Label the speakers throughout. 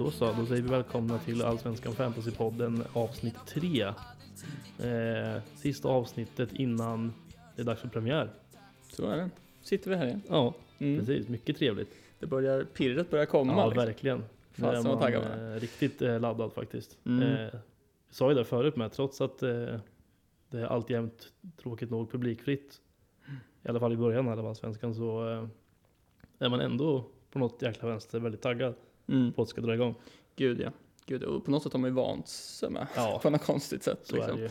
Speaker 1: Då så, då säger vi välkomna till Allsvenskan Fantasypodden avsnitt 3. Eh, sista avsnittet innan det är dags för premiär.
Speaker 2: Så är det. Sitter vi här igen.
Speaker 1: Ja,
Speaker 2: Mm.
Speaker 1: precis. Mycket trevligt.
Speaker 2: Det börjar, pirret börjar komma.
Speaker 1: Ja,
Speaker 2: liksom.
Speaker 1: verkligen.
Speaker 2: Fasen
Speaker 1: är
Speaker 2: vad taggad man är.
Speaker 1: eh, riktigt eh, laddad faktiskt.
Speaker 2: Mm.
Speaker 1: Eh, jag sa ju det förut med, trots att eh, det är alltjämt tråkigt nog publikfritt, i alla fall i början av Allsvenskan, så eh, är man ändå på något jäkla vänster väldigt taggad
Speaker 2: Mm.
Speaker 1: på att det ska dra igång.
Speaker 2: Gud ja. Gud, och på något sätt har man ju vant sig med.
Speaker 1: Ja.
Speaker 2: På något konstigt sätt.
Speaker 1: Så
Speaker 2: liksom.
Speaker 1: är det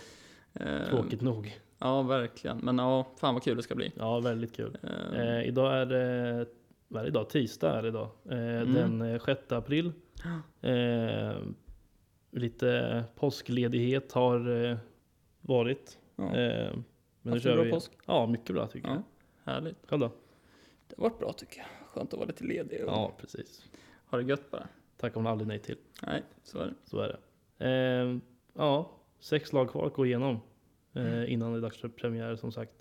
Speaker 1: ju.
Speaker 2: Eh,
Speaker 1: Tråkigt nog.
Speaker 2: Ja, verkligen. Men ja, fan vad kul det ska bli.
Speaker 1: Ja, väldigt kul.
Speaker 2: Eh,
Speaker 1: Eh, idag är det, vad är det idag? Tisdag är det idag. Eh,
Speaker 2: Mm.
Speaker 1: Den eh, 6 april. Eh, lite påskledighet har eh, varit.
Speaker 2: ja.
Speaker 1: Eh, men nu
Speaker 2: Haft
Speaker 1: kör
Speaker 2: bra
Speaker 1: vi.
Speaker 2: påsk?
Speaker 1: Ja, mycket bra tycker
Speaker 2: Ja.
Speaker 1: jag.
Speaker 2: Härligt.
Speaker 1: Själv då?
Speaker 2: Det har varit bra tycker jag. Skönt att vara lite ledig och
Speaker 1: Ja, precis.
Speaker 2: Ha det gött bara.
Speaker 1: Tackar man aldrig nej till.
Speaker 2: Nej, så är det.
Speaker 1: Så är det. Eh, ja, sex lag kvar att gå igenom eh, innan det är dags för premiär som sagt.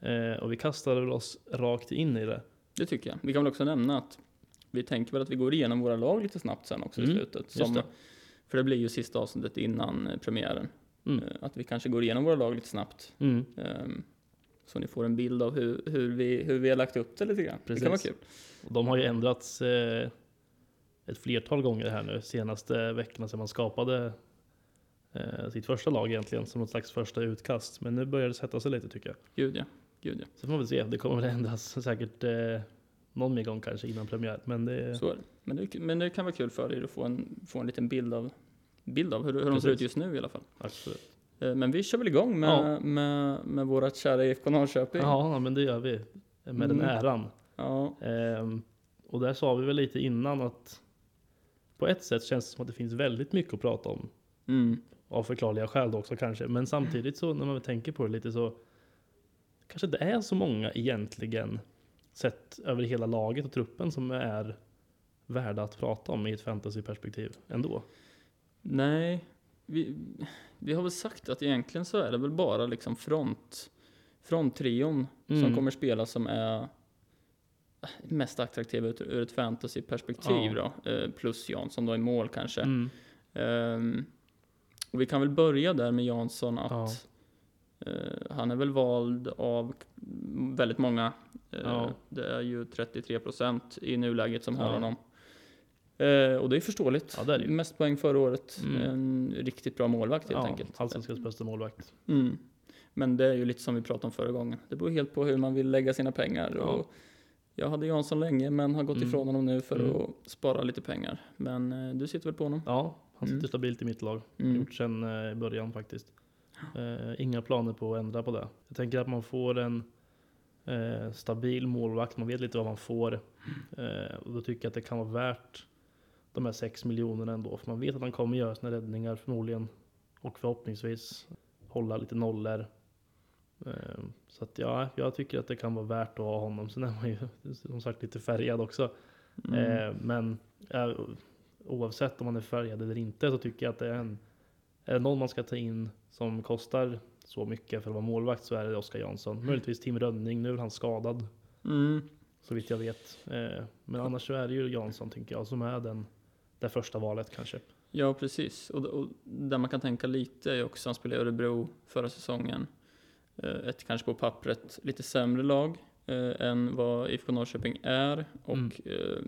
Speaker 1: Eh, och vi kastade väl oss rakt in i det.
Speaker 2: Det tycker jag. Vi kan väl också nämna att vi tänker väl att vi går igenom våra lag lite snabbt sen också
Speaker 1: Mm,
Speaker 2: i slutet. Som,
Speaker 1: det.
Speaker 2: för det blir ju sista avsnittet innan eh, premiären.
Speaker 1: Mm.
Speaker 2: Eh, Att vi kanske går igenom våra lag lite snabbt.
Speaker 1: Mm.
Speaker 2: Ehm, Så ni får en bild av hur, hur, vi, hur vi har lagt upp det lite grann. Det kan vara
Speaker 1: Precis.
Speaker 2: kul.
Speaker 1: Och de har ju ändrats eh, ett flertal gånger här nu senaste veckorna sedan man skapade eh, sitt första lag egentligen som ett slags första utkast. Men nu börjar det sätta sig lite tycker jag.
Speaker 2: Gud ja. Gud ja.
Speaker 1: Så får man väl se. Det kommer väl ändras säkert eh, någon mer gång kanske innan premiär. Men det
Speaker 2: Så är det. Men det, men det kan vara kul för er att få en, få en liten bild av, bild av hur, hur de ser ut just nu i alla fall.
Speaker 1: absolut.
Speaker 2: Eh, Men vi kör väl igång med,
Speaker 1: Ja.
Speaker 2: med, med vårat kära IFK Norrköping.
Speaker 1: Ja, men det gör vi. Med den
Speaker 2: Mm.
Speaker 1: äran.
Speaker 2: Ja,
Speaker 1: Ehm, och där sa vi väl lite innan att på ett sätt känns det som att det finns väldigt mycket att prata om.
Speaker 2: mm,
Speaker 1: Av förklarliga skäl då också kanske. Men samtidigt så när man tänker på det lite så kanske det är så många egentligen sett över hela laget och truppen som är värda att prata om i ett fantasyperspektiv ändå.
Speaker 2: nej. Vi, vi har väl sagt att egentligen så är det väl bara liksom front, fronttrion som
Speaker 1: Mm.
Speaker 2: kommer spela som är mest attraktiva ur, ur ett fantasyperspektiv
Speaker 1: Ja.
Speaker 2: då. Eh, Plus Jansson då i mål kanske.
Speaker 1: Mm.
Speaker 2: Ehm, och vi kan väl börja där med Jansson att
Speaker 1: Ja.
Speaker 2: eh, han är väl vald av väldigt många. Eh,
Speaker 1: Ja.
Speaker 2: Det är ju 33% i nuläget som har honom. Eh, och det är förståeligt.
Speaker 1: Ja, det är det.
Speaker 2: Mest poäng förra året.
Speaker 1: Mm.
Speaker 2: En riktigt bra målvakt helt
Speaker 1: Ja,
Speaker 2: enkelt.
Speaker 1: allsvenskans bästa målvakt.
Speaker 2: Mm. Men det är ju lite som vi pratade om förra gången. Det beror helt på hur man vill lägga sina pengar. Och jag hade Jansson länge men har gått
Speaker 1: Mm.
Speaker 2: ifrån honom nu för
Speaker 1: Mm.
Speaker 2: att spara lite pengar. Men eh, du sitter väl på honom?
Speaker 1: Ja, han sitter
Speaker 2: Mm.
Speaker 1: stabilt i mitt lag.
Speaker 2: Mm.
Speaker 1: Gjort sen eh, i början faktiskt. Eh, inga planer på att ändra på det. Jag tänker att man får en eh, stabil målvakt, man vet lite vad man får. Eh, och då tycker jag att det kan vara värt de här 6 miljonerna ändå. För man vet att han kommer göra sina räddningar förmodligen. Och förhoppningsvis hålla lite nollor. Eh, så att ja, jag tycker att det kan vara värt att ha honom. Sen är man ju som sagt lite färgad också.
Speaker 2: Mm.
Speaker 1: Eh, men oavsett om man är färgad eller inte så tycker jag att det är en är det någon man ska ta in som kostar så mycket för att vara målvakt så är det Oskar Jansson. Möjligtvis Tim Rönning, nu är han skadad
Speaker 2: Mm.
Speaker 1: så vitt jag vet. Eh, men annars så är det ju Jansson tycker jag som är den, det första valet kanske.
Speaker 2: Ja, precis. Och, och där man kan tänka lite är också, han spelade i Örebro förra säsongen. Eh, Ett kanske på pappret lite sämre lag eh, än vad IFK Norrköping är. Och
Speaker 1: Mm.
Speaker 2: eh,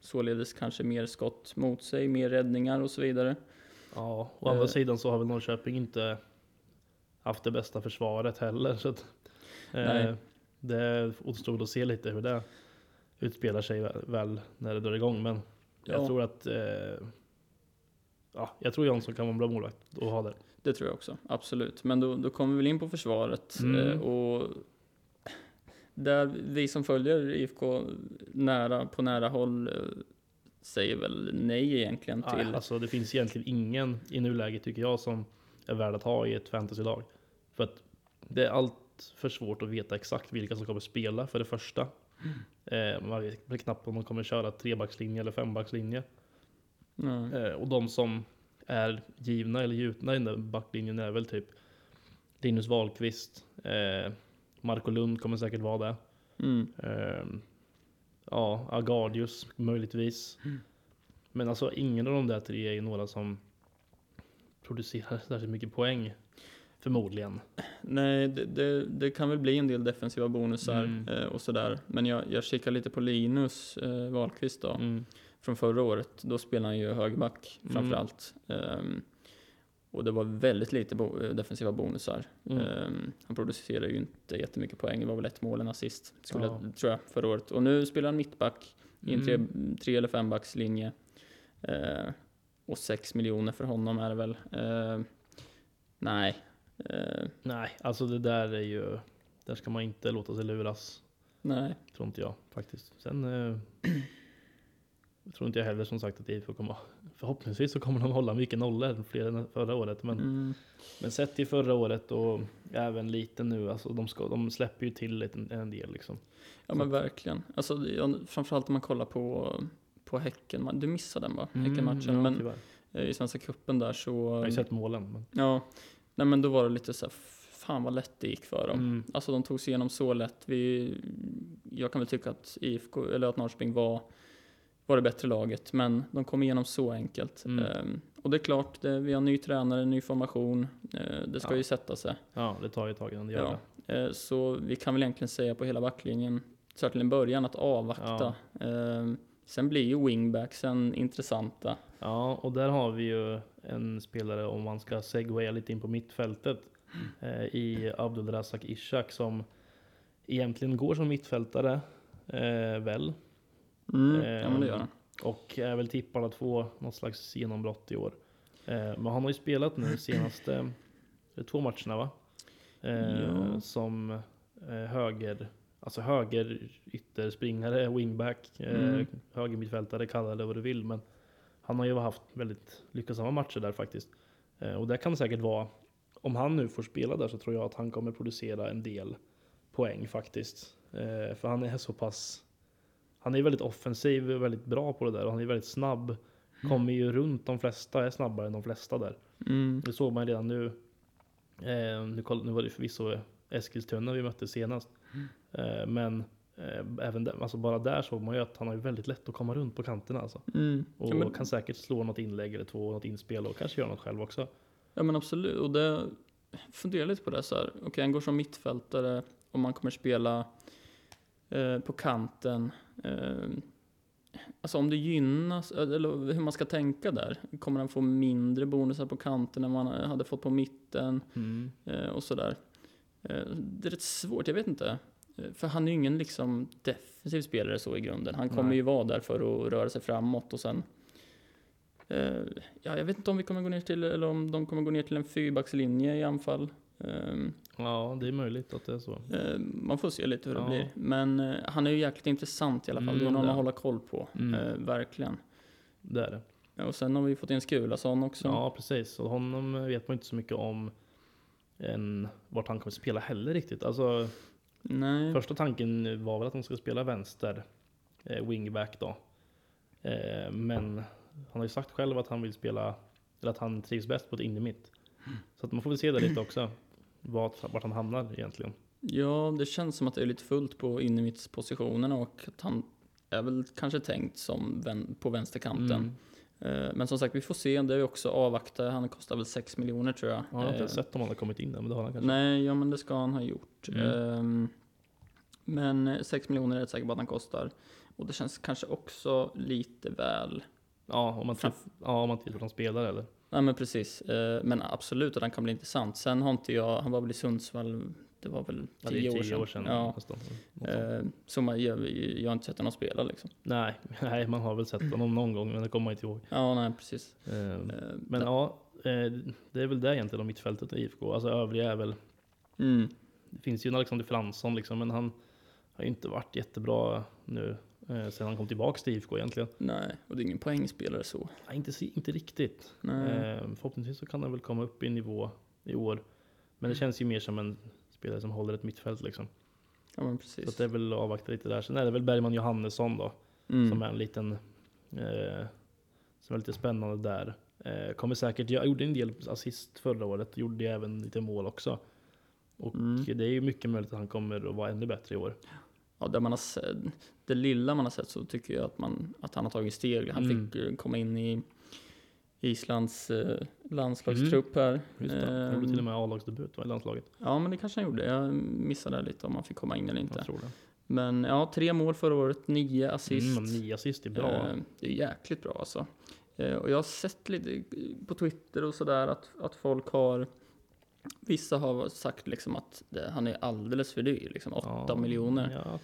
Speaker 2: således kanske mer skott mot sig, mer räddningar och så vidare.
Speaker 1: Ja, å andra sidan så har väl Norrköping inte haft det bästa försvaret heller. Så att, eh, det återstod att se lite hur det utspelar sig väl, när det drar igång. Men jag
Speaker 2: Ja.
Speaker 1: tror att eh, ja, jag tror Jansson kan vara en bra målvakt att ha där.
Speaker 2: Det tror jag också, absolut. Men då, då kommer vi väl in på försvaret.
Speaker 1: Mm.
Speaker 2: Eh, och där vi som följer IFK nära, på nära håll eh, säger väl nej egentligen till...
Speaker 1: Nej, alltså, det finns egentligen ingen i nuläget tycker jag som är värd att ha i ett fantasylag. För att det är allt för svårt att veta exakt vilka som kommer spela för det första. Eh, man vet knappt om de kommer köra trebackslinje eller fembackslinje.
Speaker 2: Nej.
Speaker 1: Eh, och de som är givna eller gjutna i den där backlinjen är väl typ Linus Wahlqvist, eh, Marco Lund kommer säkert vara det.
Speaker 2: Mm.
Speaker 1: Eh, ja, Agardius möjligtvis. Men alltså ingen av de där tre är några som producerar särskilt mycket poäng. Förmodligen.
Speaker 2: Nej, det, det, det kan väl bli en del defensiva bonusar
Speaker 1: Mm.
Speaker 2: eh, och sådär. Men jag, jag kikar lite på Linus eh, Wahlqvist då,
Speaker 1: Mm.
Speaker 2: Från förra året. Då spelade han ju högerback
Speaker 1: Mm.
Speaker 2: framförallt. Ehm, och det var väldigt lite bo- eh, defensiva bonusar.
Speaker 1: Mm.
Speaker 2: Ehm, han producerade ju inte jättemycket poäng. Det var väl ett mål, en assist, skulle
Speaker 1: Ja.
Speaker 2: jag, tror jag, förra året. Och nu spelar han mittback i en tre,
Speaker 1: Mm.
Speaker 2: tre eller fembackslinje. Eh, och sex miljoner för honom är det väl. Eh, nej. Eh,
Speaker 1: Nej, alltså det där är ju... Där ska man inte låta sig luras.
Speaker 2: nej.
Speaker 1: Tror inte jag faktiskt. Sen eh, tror inte jag heller som sagt att IFK kommer... Förhoppningsvis så kommer de hålla mycket nollor, fler än förra året. Men,
Speaker 2: Mm.
Speaker 1: men sett till förra året och även lite nu, alltså de, ska, de släpper ju till en, en del liksom.
Speaker 2: Ja men verkligen. Alltså, det- framförallt om man kollar på, på Häcken. Du missade den va? Häckenmatchen.
Speaker 1: Mm, ja,
Speaker 2: men eh, i Svenska cupen där så...
Speaker 1: Jag har ju sett målen. Men,
Speaker 2: Ja. Nej men då var det lite så här, fan vad lätt det gick för dem.
Speaker 1: mm,
Speaker 2: Alltså de tog sig igenom så lätt. Vi, jag kan väl tycka att IFK, eller att Norrköping var, var det bättre laget, men de kom igenom så enkelt.
Speaker 1: Mm.
Speaker 2: Ehm, och det är klart, det, vi har ny tränare, ny formation. Eh, det ska
Speaker 1: Ja.
Speaker 2: ju sätta sig.
Speaker 1: ja, det tar ju ett tag innan det gör
Speaker 2: Ja.
Speaker 1: det.
Speaker 2: Eh, så vi kan väl egentligen säga på hela backlinjen, till en början, att avvakta. Ehm, sen blir ju wingbacksen intressanta.
Speaker 1: Ja, och där har vi ju en spelare, om man ska segwaya lite in på mittfältet, eh, i Abdulrazak Ishak som egentligen går som mittfältare, eh, väl?
Speaker 2: Mm, ja men det gör han.
Speaker 1: Och är väl tippad att få något slags genombrott i år. Eh, men han har ju spelat nu senaste två matcherna va? Eh,
Speaker 2: Ja.
Speaker 1: Som eh, höger, alltså höger ytterspringare, wingback, eh,
Speaker 2: Mm.
Speaker 1: höger mittfältare, kalla det vad du vill. Men han har ju haft väldigt lyckosamma matcher där faktiskt. Eh, och det kan säkert vara, om han nu får spela där så tror jag att han kommer producera en del poäng faktiskt. Eh, för han är så pass han är väldigt offensiv och väldigt bra på det där och han är väldigt snabb. Kommer ju runt de flesta, är snabbare än de flesta där.
Speaker 2: Mm.
Speaker 1: Det såg man redan nu. Eh, nu, koll, nu var det förvisso Eskilstuna vi mötte senast. Eh, men eh, även där, alltså bara där såg man ju att han har ju väldigt lätt att komma runt på kanterna. Alltså.
Speaker 2: Mm.
Speaker 1: Och
Speaker 2: Ja, men,
Speaker 1: kan säkert slå något inlägg eller två, något inspel och kanske göra något själv också.
Speaker 2: Ja men absolut, och det funderar lite på det så här. Okej, han går som mittfältare och man kommer spela eh, på kanten. Eh, alltså om det gynnas, eller hur man ska tänka där. Kommer han få mindre bonusar på kanten än han hade fått på mitten
Speaker 1: Mm.
Speaker 2: eh, och sådär. Eh, det är rätt svårt, jag vet inte. För han är ju ingen liksom defensiv spelare så i grunden. Han kommer
Speaker 1: Nej.
Speaker 2: ju vara där för att röra sig framåt och sen Eh, ja, jag vet inte om vi kommer gå ner till, eller om de kommer gå ner till en fyrbackslinje i anfall. Ehm,
Speaker 1: Ja, det är möjligt att det är så.
Speaker 2: eh, man får se lite hur
Speaker 1: Ja.
Speaker 2: det blir. Men eh, han är ju jäkligt intressant i alla fall. det är
Speaker 1: Mm,
Speaker 2: någon
Speaker 1: det är
Speaker 2: att
Speaker 1: han.
Speaker 2: hålla koll på.
Speaker 1: Mm.
Speaker 2: Eh, verkligen.
Speaker 1: Det är det.
Speaker 2: Och sen har vi fått in Skulason också.
Speaker 1: Ja, precis. Och honom vet man inte så mycket om än vart han kommer spela heller riktigt. Alltså,
Speaker 2: Nej.
Speaker 1: Första tanken var väl att de ska spela vänster eh, wingback då. Eh, men han har ju sagt själv att han vill spela, eller att han trivs bäst på ett innermitt. Så att man får väl se det lite också, vart, vart han hamnar egentligen.
Speaker 2: Ja, det känns som att det är lite fullt på innermittspositionerna och att han är väl kanske tänkt som vän, på vänsterkanten.
Speaker 1: Mm.
Speaker 2: Eh, men som sagt, vi får se. Det är också avvakta. Han kostar väl 6 miljoner tror jag.
Speaker 1: Ja, jag har inte
Speaker 2: Eh,
Speaker 1: sett om han har kommit in där, men det har han kanske.
Speaker 2: Nej, ja men det ska han ha gjort.
Speaker 1: Mm.
Speaker 2: Ehm, men 6 miljoner är jag säker på att han kostar. Och det känns kanske också lite väl.
Speaker 1: Ja, om man, trif- ja, om man tittar på de spelar eller?
Speaker 2: Nej men precis. Eh, men absolut att han kan bli intressant. Sen har inte jag, han var väl i Sundsvall, det var väl
Speaker 1: Ja, det är
Speaker 2: 10 år
Speaker 1: tio
Speaker 2: sedan.
Speaker 1: år sedan
Speaker 2: Ja.
Speaker 1: nästan.
Speaker 2: Eh, så man, jag, jag har inte sett honom spela liksom.
Speaker 1: Nej, nej, man har väl sett honom någon gång, men det kommer man inte ihåg.
Speaker 2: Ja, nej precis.
Speaker 1: Eh, Men ja, eh, det är väl det egentligen om mittfältet i IFK. Alltså övriga är väl
Speaker 2: Mm.
Speaker 1: Det finns ju en Alexander Fransson liksom, men han har ju inte varit jättebra nu eh, sen han kom tillbaks till IFK egentligen.
Speaker 2: Nej, och det är ingen poängspelare så.
Speaker 1: Nej, inte, inte riktigt.
Speaker 2: Nej.
Speaker 1: Eh, förhoppningsvis så kan han väl komma upp i nivå i år. Men det känns ju mer som en spelare som håller ett mittfält liksom.
Speaker 2: Ja men
Speaker 1: Så
Speaker 2: precis.
Speaker 1: att det är väl att avvakta lite där. Sen är det väl Bergman Johannesson då,
Speaker 2: Mm.
Speaker 1: som är en liten, eh, som är lite spännande där. Eh, kommer säkert, jag gjorde en del assist förra året, gjorde även lite mål också. Och
Speaker 2: Mm.
Speaker 1: det är ju mycket möjligt att han kommer att vara ännu bättre i år.
Speaker 2: Ja, det, man har sett, det lilla man har sett så tycker jag att, man, att han har tagit steg. Han
Speaker 1: Mm.
Speaker 2: fick eh, komma in i Islands eh, landslagstrupp här.
Speaker 1: Just det. Han gjorde till och
Speaker 2: Ehm,
Speaker 1: med A-lagsdebut i landslaget.
Speaker 2: Ja, men det kanske han gjorde. Jag missade lite om han fick komma in eller inte. Men ja, tre mål förra året, nio assist.
Speaker 1: Mm, nio assist är bra.
Speaker 2: Eh, Det är jäkligt bra alltså. Eh, Och jag har sett lite på Twitter och sådär att, att folk har Vissa har sagt liksom att det, han är alldeles för dyr, liksom 8
Speaker 1: Ja,
Speaker 2: miljoner.
Speaker 1: Ja, jag vet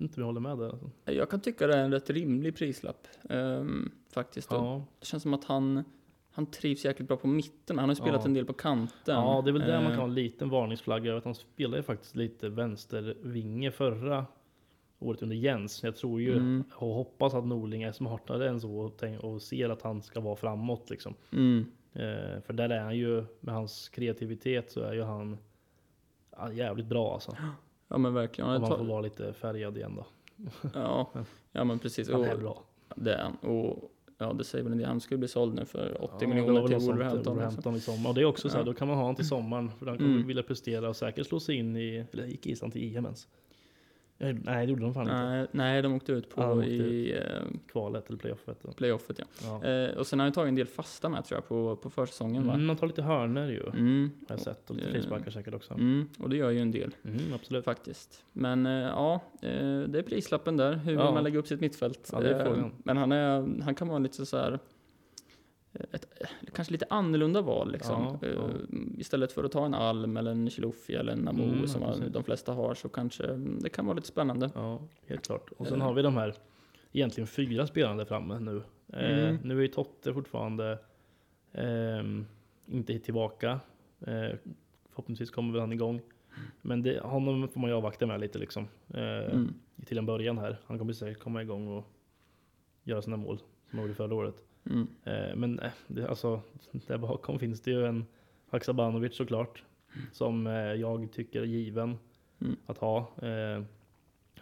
Speaker 1: inte om jag håller med där. Alltså.
Speaker 2: Jag kan tycka det är en rätt rimlig prislapp ehm, faktiskt.
Speaker 1: Ja.
Speaker 2: Det känns som att han, han trivs jäkligt bra på mitten. Han har ju spelat
Speaker 1: Ja.
Speaker 2: en del på kanten.
Speaker 1: ja, det är väl där man
Speaker 2: Eh,
Speaker 1: kan ha en liten varningsflagga. Att han spelade ju faktiskt lite vänstervinge förra året under Jens. Jag tror ju
Speaker 2: Mm.
Speaker 1: och hoppas att Norling är smartare än så och, tänk, och ser att han ska vara framåt liksom.
Speaker 2: Mm.
Speaker 1: Eh, för där är han ju, med hans kreativitet så är ju han jävligt bra alltså.
Speaker 2: Ja men verkligen.
Speaker 1: Om
Speaker 2: Han
Speaker 1: man får vara lite färgad igen då.
Speaker 2: ja, ja men precis.
Speaker 1: Han
Speaker 2: Och,
Speaker 1: är bra.
Speaker 2: det är han. Och ja, det säger väl en del. Han skulle bli såld nu för 80
Speaker 1: Ja,
Speaker 2: miljoner till Wolverhampton. liksom.
Speaker 1: Wolverhampton i sommar. Och det är också så här,
Speaker 2: Ja.
Speaker 1: då kan man ha honom till sommaren. För han kommer
Speaker 2: Mm.
Speaker 1: vilja prestera och säkert slå sig in i, eller gick Island till EM ens? Eh, Nej, det gjorde de fan inte.
Speaker 2: Nej, de åkte ut på
Speaker 1: Ja, åkte
Speaker 2: i eh,
Speaker 1: Kvalet eller playoffet. då.
Speaker 2: playoffet. Ja.
Speaker 1: Ja.
Speaker 2: Eh, och sen har han tagit en del fasta med tror jag på, på försäsongen. Va?
Speaker 1: Mm, man tar lite hörnor ju,
Speaker 2: Mm.
Speaker 1: har jag sett. Och lite
Speaker 2: Eh,
Speaker 1: frisparkar säkert också.
Speaker 2: Mm, och det gör ju en del
Speaker 1: Mm, absolut.
Speaker 2: faktiskt. Men eh, ja, eh, det är prislappen där. Hur vill
Speaker 1: Ja.
Speaker 2: man lägga upp sitt mittfält?
Speaker 1: Ja, det är
Speaker 2: Eh,
Speaker 1: frågan.
Speaker 2: Men han, är, han kan vara lite så här eh, ett, eh, kanske lite annorlunda val liksom.
Speaker 1: Ja,
Speaker 2: Eh,
Speaker 1: ja.
Speaker 2: Istället för att ta en Alm eller en Chilufya eller en Namo
Speaker 1: Mm,
Speaker 2: som
Speaker 1: precis.
Speaker 2: de flesta har så kanske mm, det kan vara lite spännande.
Speaker 1: Ja, helt klart. Och sen
Speaker 2: Eh.
Speaker 1: har vi de här egentligen fyra spelarna där framme nu. Eh,
Speaker 2: Mm.
Speaker 1: nu är Totte fortfarande ehm, inte tillbaka. Eh, förhoppningsvis kommer väl han igång. Men det, honom får man ju avvakta med lite liksom. Eh,
Speaker 2: Mm.
Speaker 1: Till en början här. Han kommer säkert komma igång och göra sina mål som han gjorde förra året.
Speaker 2: Mm.
Speaker 1: Eh, men eh, det, alltså, där bakom finns det ju en Haksabanovic såklart. Som eh, jag tycker är given
Speaker 2: Mm.
Speaker 1: att ha.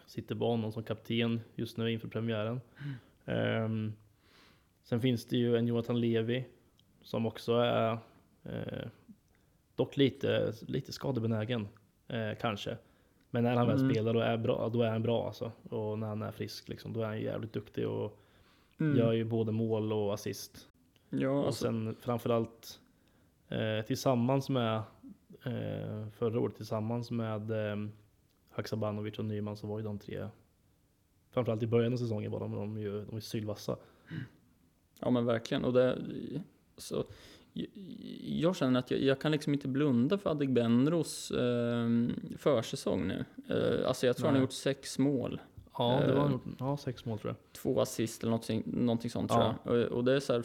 Speaker 1: Sitter på honom som kapten just nu inför premiären. Ehm, sen finns det ju en Jonathan Levi som också är dock lite, lite skadebenägen kanske. Men när han väl
Speaker 2: Mm.
Speaker 1: spelar då är, bra, då är han bra alltså. Och när han är frisk liksom, då är han jävligt duktig och
Speaker 2: Mm.
Speaker 1: gör ju både mål och assist.
Speaker 2: Ja,
Speaker 1: Och
Speaker 2: alltså,
Speaker 1: sen framförallt eh, tillsammans med eh, förra året tillsammans med eh, Haksabanovic och Nyman så var ju de tre Framförallt i början av säsongen var de, de, ju, de är sylvassa.
Speaker 2: Ja men verkligen. Och det, så, jag, jag känner att jag, jag kan liksom inte blunda för Adegbenros eh, försäsong nu. Eh, alltså jag tror han har
Speaker 1: Nej.
Speaker 2: gjort sex mål,
Speaker 1: Ja, det var
Speaker 2: Eh.
Speaker 1: ja, sex mål tror jag.
Speaker 2: två assist eller någonting, någonting sånt
Speaker 1: Ja.
Speaker 2: tror jag. Och, och det är så här,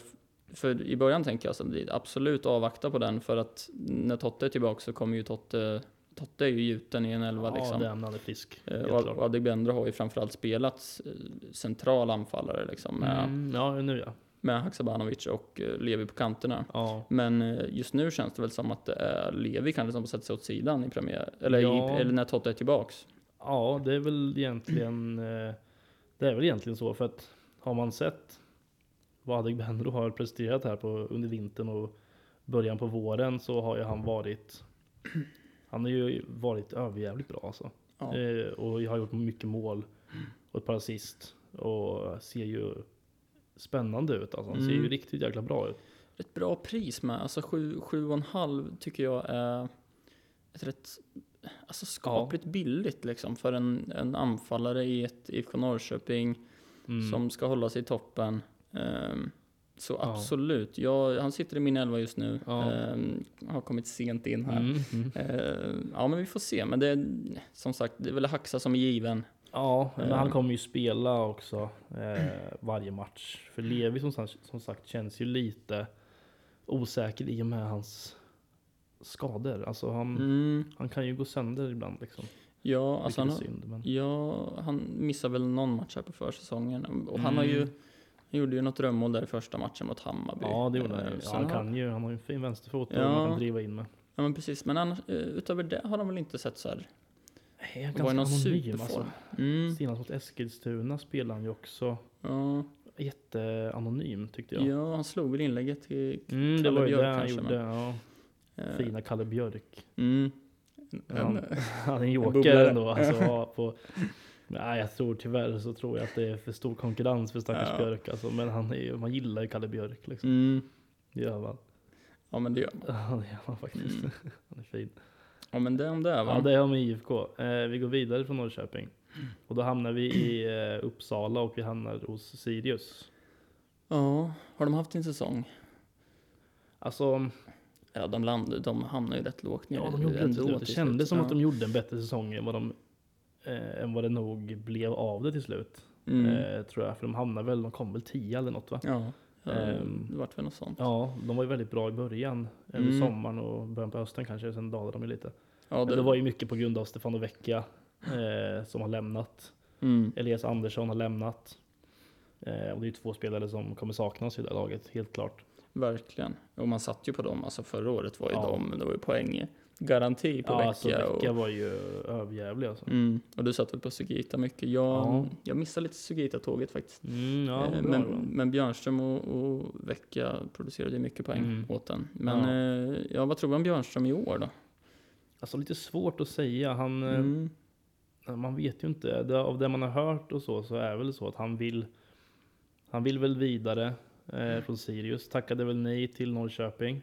Speaker 2: för i början tänker jag så att absolut avvakta på den för att när Totte är tillbaka så kommer ju Totte, Totte är ju gjuten i en elva
Speaker 1: Ja,
Speaker 2: liksom.
Speaker 1: det är han frisk.
Speaker 2: Eh, Och, Adegbenro har ju framförallt spelat eh, central anfallare liksom med,
Speaker 1: Mm, ja, nu ja.
Speaker 2: med Haksabanovic och Levi på kanterna.
Speaker 1: Ja,
Speaker 2: Men just nu känns det väl som att det är Levi kanske som sätter sig åt sidan i premiär, eller,
Speaker 1: Ja.
Speaker 2: i, eller när Totte är tillbaks.
Speaker 1: Ja, det är väl egentligen eh, Det är väl egentligen så för att har man sett vad Adegbenro har presterat här på, under vintern och början på våren så har ju han varit Han har ju varit överjävligt bra alltså.
Speaker 2: Ja.
Speaker 1: Eh, och jag har gjort mycket mål och ett par assist och ser ju spännande ut alltså. Han ser ju
Speaker 2: Mm.
Speaker 1: riktigt jäkla bra ut.
Speaker 2: Ett bra pris med, alltså sju, sju och en halv tycker jag är ett rätt alltså skapligt billigt liksom för en, en anfallare i ett IFK Norrköping
Speaker 1: Mm.
Speaker 2: som ska hålla sig i toppen. Ehm, så
Speaker 1: Ja.
Speaker 2: absolut, jag, han sitter i min elva just nu.
Speaker 1: Ja.
Speaker 2: Ehm, har kommit sent in här.
Speaker 1: Mm, mm.
Speaker 2: Ehm, ja men vi får se, men det är som sagt, det är väl Haxa som är given.
Speaker 1: Ja, men han kommer ju spela också eh, varje match. För Levi som, sagt- som sagt känns ju lite osäker i och med hans skador. Alltså han,
Speaker 2: Mm,
Speaker 1: han kan ju gå sönder ibland liksom.
Speaker 2: ja, alltså han, har-
Speaker 1: synd. Men...
Speaker 2: ja, han missar väl någon match här på försäsongen. Och han har ju,
Speaker 1: Mm.
Speaker 2: han gjorde ju något drömmål där i första matchen mot Hammarby.
Speaker 1: Ja, det gjorde han
Speaker 2: Eh,
Speaker 1: ju.
Speaker 2: sen
Speaker 1: Han kan ju. Han har ju en fin vänsterfot
Speaker 2: Ja.
Speaker 1: man kan driva in med.
Speaker 2: Ja men precis, men annars, eh, utöver det har de väl inte sett så här.
Speaker 1: Nej, han är ganska
Speaker 2: någon
Speaker 1: anonym alltså.
Speaker 2: Mm,
Speaker 1: Senast mot Eskilstuna spelade han ju också
Speaker 2: ja,
Speaker 1: jätteanonym tyckte jag.
Speaker 2: ja, han slog väl inlägget till
Speaker 1: Mm, det
Speaker 2: Kalle Björk
Speaker 1: han
Speaker 2: kanske,
Speaker 1: gjorde.
Speaker 2: men-
Speaker 1: Ja.
Speaker 2: Eh,
Speaker 1: Fina Kalle Björk.
Speaker 2: Mm.
Speaker 1: Han,
Speaker 2: En-
Speaker 1: han är en joker ändå. Alltså, ja, på, Nej, jag tror tyvärr så tror jag att det är för stor konkurrens för stackars
Speaker 2: Ja.
Speaker 1: Björk. Alltså, men han är man gillar ju Kalle Björk liksom.
Speaker 2: Mm.
Speaker 1: Det gör man.
Speaker 2: Ja men det gör man.
Speaker 1: Ja, det gör man faktiskt.
Speaker 2: Mm.
Speaker 1: Han är fin.
Speaker 2: Ja men det om det va?
Speaker 1: Ja, det har med IFK. Eh, vi går vidare från Norrköping. Och då hamnar vi i eh, Uppsala och vi hamnar hos Sirius.
Speaker 2: Ja, har de haft en säsong?
Speaker 1: Alltså,
Speaker 2: Ja, de, land, de hamnar ju rätt lågt ner.
Speaker 1: ja, de gjorde det. Det kändes som
Speaker 2: ja.
Speaker 1: att de gjorde en bättre säsong än vad, de, eh, än vad det nog blev av det till slut.
Speaker 2: Mm.
Speaker 1: Eh, tror jag. För de hamnade väl, de kom väl 10 eller något va?
Speaker 2: Ja, ja
Speaker 1: Ehm,
Speaker 2: det vart väl något sånt.
Speaker 1: Ja, de var ju väldigt bra i början.
Speaker 2: Mm.
Speaker 1: sommaren och början på hösten kanske. Sen dalade de ju lite.
Speaker 2: Ja,
Speaker 1: Men det var ju mycket på grund av Stefano Vecchia eh, som har lämnat.
Speaker 2: mm.
Speaker 1: Elias Andersson har lämnat. Eh, och det är två spelare som kommer saknas i det här laget, helt klart.
Speaker 2: Verkligen. Och man satt ju på dem, alltså förra året var ju
Speaker 1: Ja.
Speaker 2: de, det var ju poäng, garanti på
Speaker 1: Ja,
Speaker 2: vecka.
Speaker 1: alltså Vecchia
Speaker 2: och,
Speaker 1: var ju överjävlig alltså.
Speaker 2: mm, och du satt väl på Sugita mycket. Jag,
Speaker 1: Ja.
Speaker 2: jag missade lite Sugita-tåget faktiskt.
Speaker 1: Mm, ja,
Speaker 2: Eh, men, men Björnström och, och Vecchia producerade ju mycket poäng
Speaker 1: Mm.
Speaker 2: åt den. Men
Speaker 1: Ja.
Speaker 2: ja. ja, vad tror vi om Björnström i år då?
Speaker 1: Alltså lite svårt att säga. Han, eh,
Speaker 2: Mm.
Speaker 1: Man vet ju inte. Det, av det man har hört och så, så är väl så att han vill Han vill väl vidare eh, från Sirius. Tackade väl nej till Norrköping.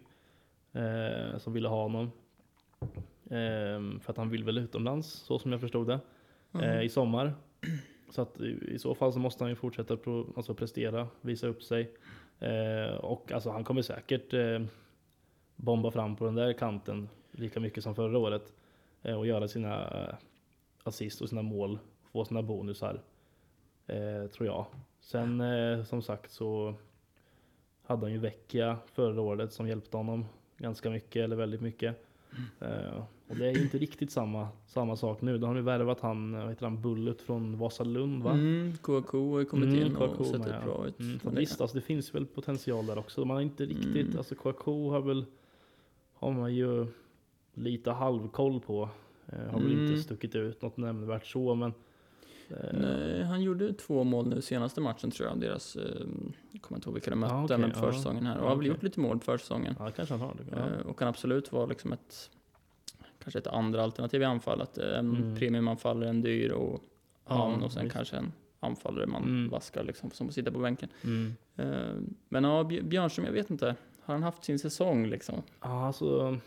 Speaker 1: Eh, som ville ha honom. Eh, för att han vill väl utomlands, så som jag förstod det. Eh, I sommar. Så att i, så fall så måste han ju fortsätta pro, alltså prestera, visa upp sig. Eh, och alltså han kommer säkert eh, bomba fram på den där kanten lika mycket som förra året. Och göra sina assist och sina mål, få sina bonusar. Eh, tror jag. Sen eh, som sagt så hade han ju Vecchia förra året som hjälpte honom ganska mycket, eller väldigt mycket. Eh, och det är ju inte riktigt samma, samma sak nu. Då har de värvat han, vad heter han, Bullet från Vasalund va?
Speaker 2: Mm, KK har ju kommit
Speaker 1: Mm,
Speaker 2: in och
Speaker 1: KK
Speaker 2: sett
Speaker 1: med,
Speaker 2: ett bra ut.
Speaker 1: Mm, visst, alltså, det finns väl potential där också. Man har inte riktigt,
Speaker 2: Mm.
Speaker 1: alltså KK har väl, har man ju lite halvkoll på. Eh, har väl
Speaker 2: Mm.
Speaker 1: inte stuckit ut något nämnvärt så, men eh,
Speaker 2: Nej, han gjorde två mål nu senaste matchen tror jag. Deras, eh, jag kommer inte ihåg vilka de mötte,
Speaker 1: Ja, okej,
Speaker 2: men
Speaker 1: ja.
Speaker 2: försäsongen här. Och har väl gjort lite mål för säsongen.
Speaker 1: ja, kanske han har det. Ja.
Speaker 2: Eh, och kan absolut vara liksom ett, kanske ett andra alternativ i anfallet. En
Speaker 1: Mm.
Speaker 2: premiumanfallare, en dyr och han
Speaker 1: Ja,
Speaker 2: och sen
Speaker 1: visst.
Speaker 2: kanske en anfallare man
Speaker 1: Mm.
Speaker 2: vaskar liksom, som får sitta på bänken.
Speaker 1: Mm.
Speaker 2: Eh, men ja, Bj- Björnström, jag vet inte. Har han haft sin säsong liksom?
Speaker 1: Ja, alltså.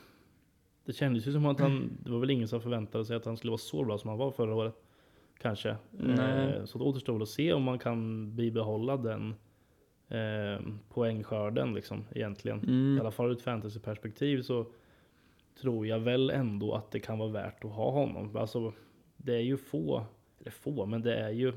Speaker 1: Det kändes ju som att han, det var väl ingen som förväntade sig att han skulle vara så bra som han var förra året. Kanske.
Speaker 2: Nej.
Speaker 1: Eh, så det återstår väl att se om man kan bibehålla den eh, poängskörden liksom egentligen. I
Speaker 2: Mm.
Speaker 1: alla fall ur ett fantasyperspektiv så tror jag väl ändå att det kan vara värt att ha honom. Alltså, det är ju få, eller få, men det är ju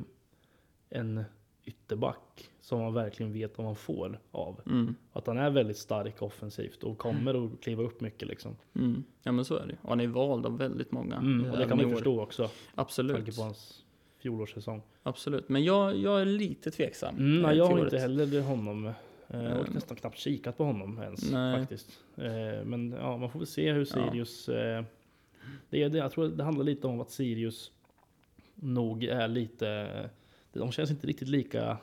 Speaker 1: en ytterback som man verkligen vet vad man får av.
Speaker 2: Mm.
Speaker 1: Att han är väldigt stark offensivt och kommer att kliva upp mycket liksom.
Speaker 2: Mm. Ja men så är det Och han är vald av väldigt många.
Speaker 1: Mm,
Speaker 2: eh,
Speaker 1: och det kan man ju förstå också.
Speaker 2: Absolut.
Speaker 1: tanke på hans fjolårssäsong.
Speaker 2: Absolut. Men jag, jag är lite tveksam.
Speaker 1: Mm,
Speaker 2: eh,
Speaker 1: nej, jag
Speaker 2: till
Speaker 1: har inte heller honom. Eh, Jag har nästan knappt kikat på honom ens
Speaker 2: Nej.
Speaker 1: faktiskt. Eh, Men ja, man får väl se hur
Speaker 2: Ja.
Speaker 1: Sirius... eh, är det, jag tror det handlar lite om att Sirius nog är lite... De känns inte riktigt lika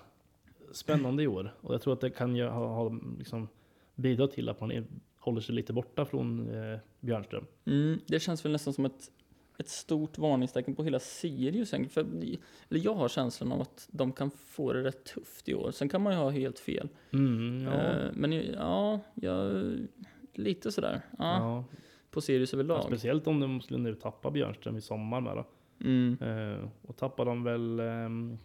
Speaker 1: spännande i år. Och jag tror att det kan ju ha, ha liksom bidra till att man är, håller sig lite borta från eh, Björnström.
Speaker 2: Mm, det känns väl nästan som ett, ett stort varningstecken på hela Sirius. För, eller jag har känslan av att de kan få det rätt tufft i år. Sen kan man ju ha helt fel.
Speaker 1: Mm, ja.
Speaker 2: Eh, men ja, jag, lite sådär. Ja,
Speaker 1: ja.
Speaker 2: På Sirius
Speaker 1: Ja,
Speaker 2: överlag.
Speaker 1: speciellt om de skulle nu tappa Björnström i sommar med då.
Speaker 2: Mm.
Speaker 1: Eh, och tappar de väl ehm, eh,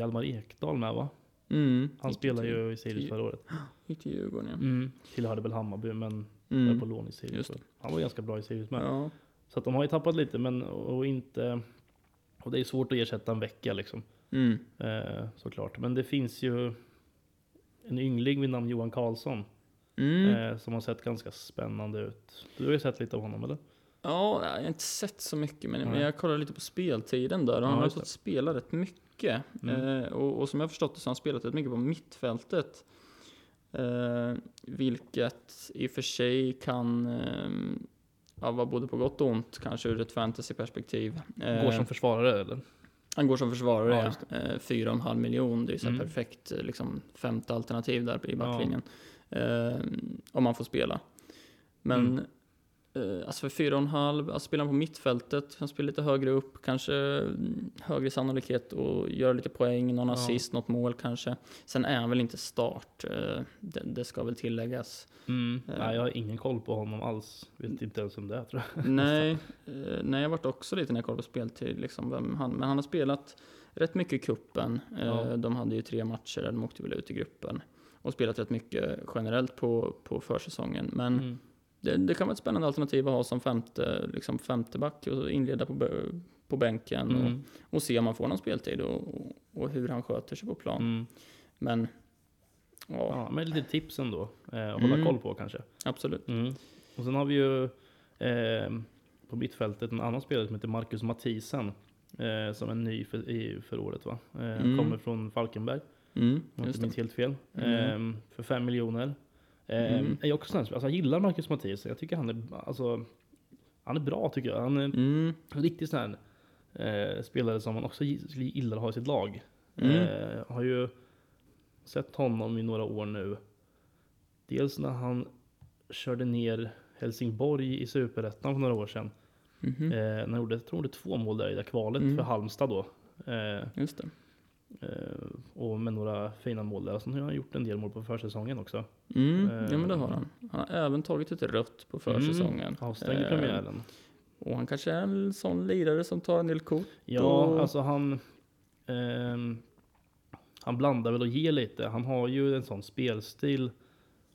Speaker 1: Hjalmar Ekdal med va?
Speaker 2: Mm.
Speaker 1: Han
Speaker 2: till-
Speaker 1: ju i Sirius förra året.
Speaker 2: Gick till Djurgården ja.
Speaker 1: Mm. Tillhörde väl Hammarby men
Speaker 2: Mm.
Speaker 1: är på lån i Sirius. Han var ganska bra i Sirius med.
Speaker 2: Ja.
Speaker 1: Så att de har ju tappat lite men och inte och det är svårt att ersätta en vecka liksom.
Speaker 2: Mm.
Speaker 1: Eh, såklart. Men det finns ju en yngling vid namn Johan Karlsson
Speaker 2: Mm.
Speaker 1: eh, som har sett ganska spännande ut. Du har ju sett lite av honom eller?
Speaker 2: Ja, jag har inte sett så mycket, men, men jag kollar lite på speltiden där. Och
Speaker 1: Ja,
Speaker 2: han har
Speaker 1: just
Speaker 2: fått spela rätt mycket.
Speaker 1: Mm.
Speaker 2: Eh, och, och som jag har förstått det så har han spelat rätt mycket på mittfältet. Eh, vilket i och för sig kan eh, ja, vara både på gott och ont, kanske ur ett fantasyperspektiv. Eh,
Speaker 1: Går som försvarare eller?
Speaker 2: han går som försvarare,
Speaker 1: Ja,
Speaker 2: ja, eh, fyra och en halv miljon. Det är så
Speaker 1: Mm.
Speaker 2: perfekt eh, liksom, femte alternativ där i backlinjen. Eh, om man får spela. Men
Speaker 1: Mm.
Speaker 2: Eh, alltså för fyra och en halv, alltså spelar han på mittfältet, han spelar lite högre upp, kanske mm, högre sannolikhet att göra lite poäng, någon
Speaker 1: Ja.
Speaker 2: assist, något mål kanske. Sen är han väl inte start, eh, det, det ska väl tilläggas.
Speaker 1: Mm.
Speaker 2: Eh.
Speaker 1: Nej, jag har ingen koll på honom alls. Vet inte ens om det är tror jag.
Speaker 2: nej, nej, jag varit också lite när jag kollade på speltid, liksom, vem han, men han har spelat rätt mycket i kuppen.
Speaker 1: Ja.
Speaker 2: De hade ju tre matcher, där de åkte väl ut i gruppen. Och spelat rätt mycket generellt på, på försäsongen. Men
Speaker 1: Mm.
Speaker 2: Det, det kan vara ett spännande alternativ att ha som femte, liksom femte back och inleda på, på bänken och,
Speaker 1: Mm.
Speaker 2: och se om man får någon speltid och, och, och hur han sköter sig på plan.
Speaker 1: Mm.
Speaker 2: Men ja,
Speaker 1: Ja, men lite tips ändå. Eh, att hålla
Speaker 2: Mm.
Speaker 1: koll på kanske.
Speaker 2: absolut.
Speaker 1: Mm. Och sen har vi ju eh, på mittfältet en annan spelare som heter Marcus Mathisen. Eh, som är ny för, i, för året va? Eh,
Speaker 2: Mm.
Speaker 1: Kommer från Falkenberg,
Speaker 2: Mm,
Speaker 1: om jag inte minns helt fel.
Speaker 2: Mm.
Speaker 1: Eh, för fem miljoner.
Speaker 2: Mm.
Speaker 1: är jag, också sån här- alltså, jag gillar Marcus Mathisen. Jag tycker han är, alltså, han är bra tycker jag. Han är
Speaker 2: Mm,
Speaker 1: en riktig sån här eh, spelare som man också gi- gillar att ha i sitt lag.
Speaker 2: Mm.
Speaker 1: Eh, har ju sett honom i några år nu. Dels när han körde ner Helsingborg i Superettan för några år sedan.
Speaker 2: mhm,
Speaker 1: Eh, när han gjorde, jag tror det två mål där i det kvalet
Speaker 2: Mm.
Speaker 1: för Halmstad då. Eh,
Speaker 2: just det.
Speaker 1: Eh, och med några fina mål där. Sen har han gjort en del mål på försäsongen också.
Speaker 2: Mm,
Speaker 1: Eh,
Speaker 2: ja men det har han. Han har även tagit ett rött på försäsongen.
Speaker 1: Mm, avstängd i
Speaker 2: Eh,
Speaker 1: premiären.
Speaker 2: Och han kanske är en sån lirare som tar en del kort.
Speaker 1: Ja,
Speaker 2: och-
Speaker 1: alltså han... ehm, han blandar väl och ger lite. Han har ju en sån spelstil.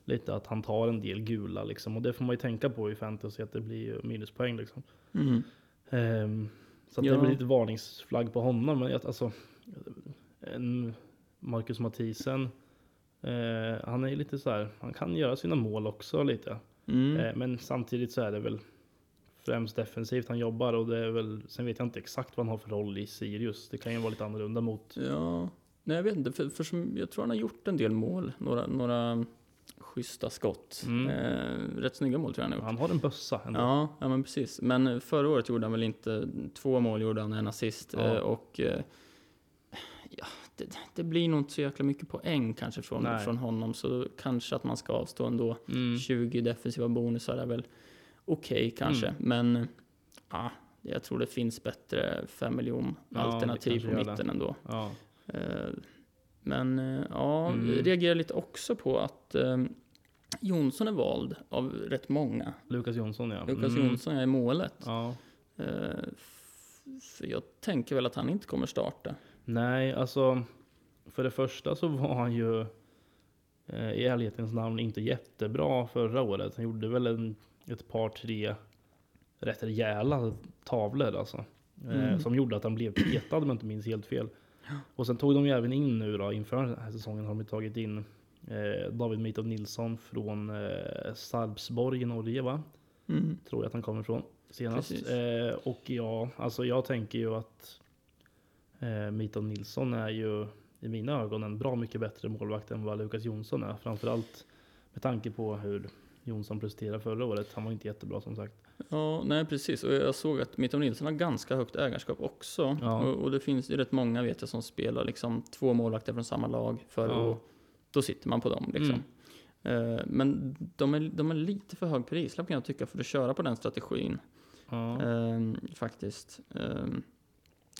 Speaker 1: Lite att han tar en del gula liksom. Och det får man ju tänka på i fantasy att det blir minuspoäng liksom.
Speaker 2: Mm.
Speaker 1: Ehm, så att
Speaker 2: Ja.
Speaker 1: det blir lite varningsflagg på honom. Men jag- alltså, Marcus Mathisen. Eh, han är ju lite så här, han kan göra sina mål också lite.
Speaker 2: Mm.
Speaker 1: Eh, men samtidigt så är det väl främst defensivt han jobbar och det är väl, sen vet jag inte exakt vad han har för roll i Sirius. Det kan ju vara lite annorlunda mot,
Speaker 2: Ja, nej jag vet inte, för, för som, jag tror han har gjort en del mål, några, några schyssta skott.
Speaker 1: Mm.
Speaker 2: Eh, rätt snygga mål tror jag han har gjort.
Speaker 1: han har en bössa ändå.
Speaker 2: Ja, ja men precis. Men förra året gjorde han väl inte, två mål gjorde han, en assist.
Speaker 1: Ja.
Speaker 2: Eh, och eh, ja, det, det blir nog inte så jäkla mycket poäng kanske från,
Speaker 1: Nej.
Speaker 2: från honom. Så kanske att man ska avstå ändå.
Speaker 1: Mm.
Speaker 2: 20 defensiva bonusar är väl okej kanske.
Speaker 1: Mm.
Speaker 2: Men ja, jag tror det finns bättre 5 miljon
Speaker 1: Ja,
Speaker 2: alternativ
Speaker 1: det
Speaker 2: på mitten ändå.
Speaker 1: Ja.
Speaker 2: Eh, Men eh, ja,
Speaker 1: Mm.
Speaker 2: jag reagerar lite också på att eh, Jonsson är vald av rätt många.
Speaker 1: Lukas Jonsson ja.
Speaker 2: Lukas
Speaker 1: Mm.
Speaker 2: Jonsson är i målet.
Speaker 1: Ja.
Speaker 2: Eh, För jag tänker väl att han inte kommer starta.
Speaker 1: Nej, alltså för det första så var han ju eh, i ärlighetens namn inte jättebra förra året. Han gjorde väl en, ett par, tre rätt rejäla tavlor alltså. Eh,
Speaker 2: Mm.
Speaker 1: som gjorde att han blev petad om jag inte minns helt fel. Och sen tog de ju även in nu då, inför den här säsongen har de tagit in eh, David Mitov Nilsson från eh, Sarpsborg i Norge va?
Speaker 2: Mm.
Speaker 1: Tror jag att han kommer ifrån senast. Eh, och ja, alltså jag tänker ju att eh, Mitov Nilsson är ju i mina ögon en bra mycket bättre målvakt än vad Lukas Jonsson är. Framförallt med tanke på hur Jonsson presterade förra året. Han var inte jättebra som sagt.
Speaker 2: Ja, nej precis. Och jag såg att Mitov Nilsson har ganska högt ägarskap också.
Speaker 1: Ja.
Speaker 2: Och, och det finns ju rätt många vet jag som spelar liksom två målvakter från samma lag. För
Speaker 1: Ja.
Speaker 2: att, då sitter man på dem liksom. Eh, Men de är, de är lite för hög prislapp kan jag tycka för att köra på den strategin.
Speaker 1: Ja.
Speaker 2: Ehm, faktiskt. Ehm,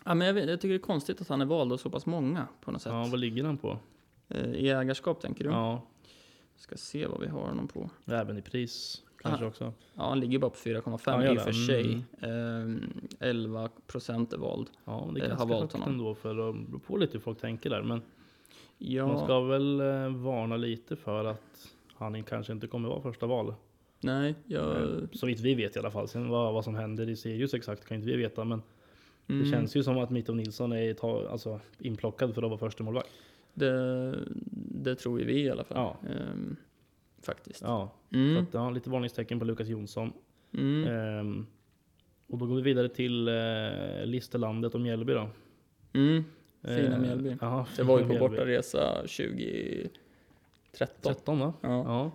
Speaker 2: ja, men jag, vet, jag tycker det är konstigt att han är vald av så pass många på något sätt.
Speaker 1: ja, vad ligger han på?
Speaker 2: Eh, I ägarskap tänker du?
Speaker 1: Ja,
Speaker 2: Ska se vad vi har honom på.
Speaker 1: även i pris kanske
Speaker 2: Ah.
Speaker 1: också.
Speaker 2: Ja, han ligger bara på 4,5
Speaker 1: Ja, gör
Speaker 2: i och för sig. Ehm, 11 procent är vald.
Speaker 1: Ja, det är
Speaker 2: Eh,
Speaker 1: ganska högt
Speaker 2: honom.
Speaker 1: ändå för att bero på lite hur folk tänker där. Men man
Speaker 2: Ja,
Speaker 1: ska väl eh, varna lite för att han kanske inte kommer vara första val.
Speaker 2: nej, jag...
Speaker 1: Eh, Så vitt vi vet i alla fall. Sen vad, vad som händer i Sirius exakt kan inte vi veta. Men
Speaker 2: mm,
Speaker 1: det känns ju som att Mitov Nilsson är ta, alltså, inplockad för att vara första målvakt.
Speaker 2: det, det tror ju vi i alla fall.
Speaker 1: Ja.
Speaker 2: Ehm, faktiskt.
Speaker 1: Ja,
Speaker 2: Mm,
Speaker 1: att, ja, lite varningstecken på Lukas Jonsson.
Speaker 2: mm,
Speaker 1: Ehm, och då går vi vidare till eh, Listerlandet och Mjällby då.
Speaker 2: mm. Fina
Speaker 1: Eh,
Speaker 2: Mjällby.
Speaker 1: Ja,
Speaker 2: Det var ju på
Speaker 1: Mjällby.
Speaker 2: bortaresa 2013.
Speaker 1: 13 va?
Speaker 2: Ja,
Speaker 1: Ja.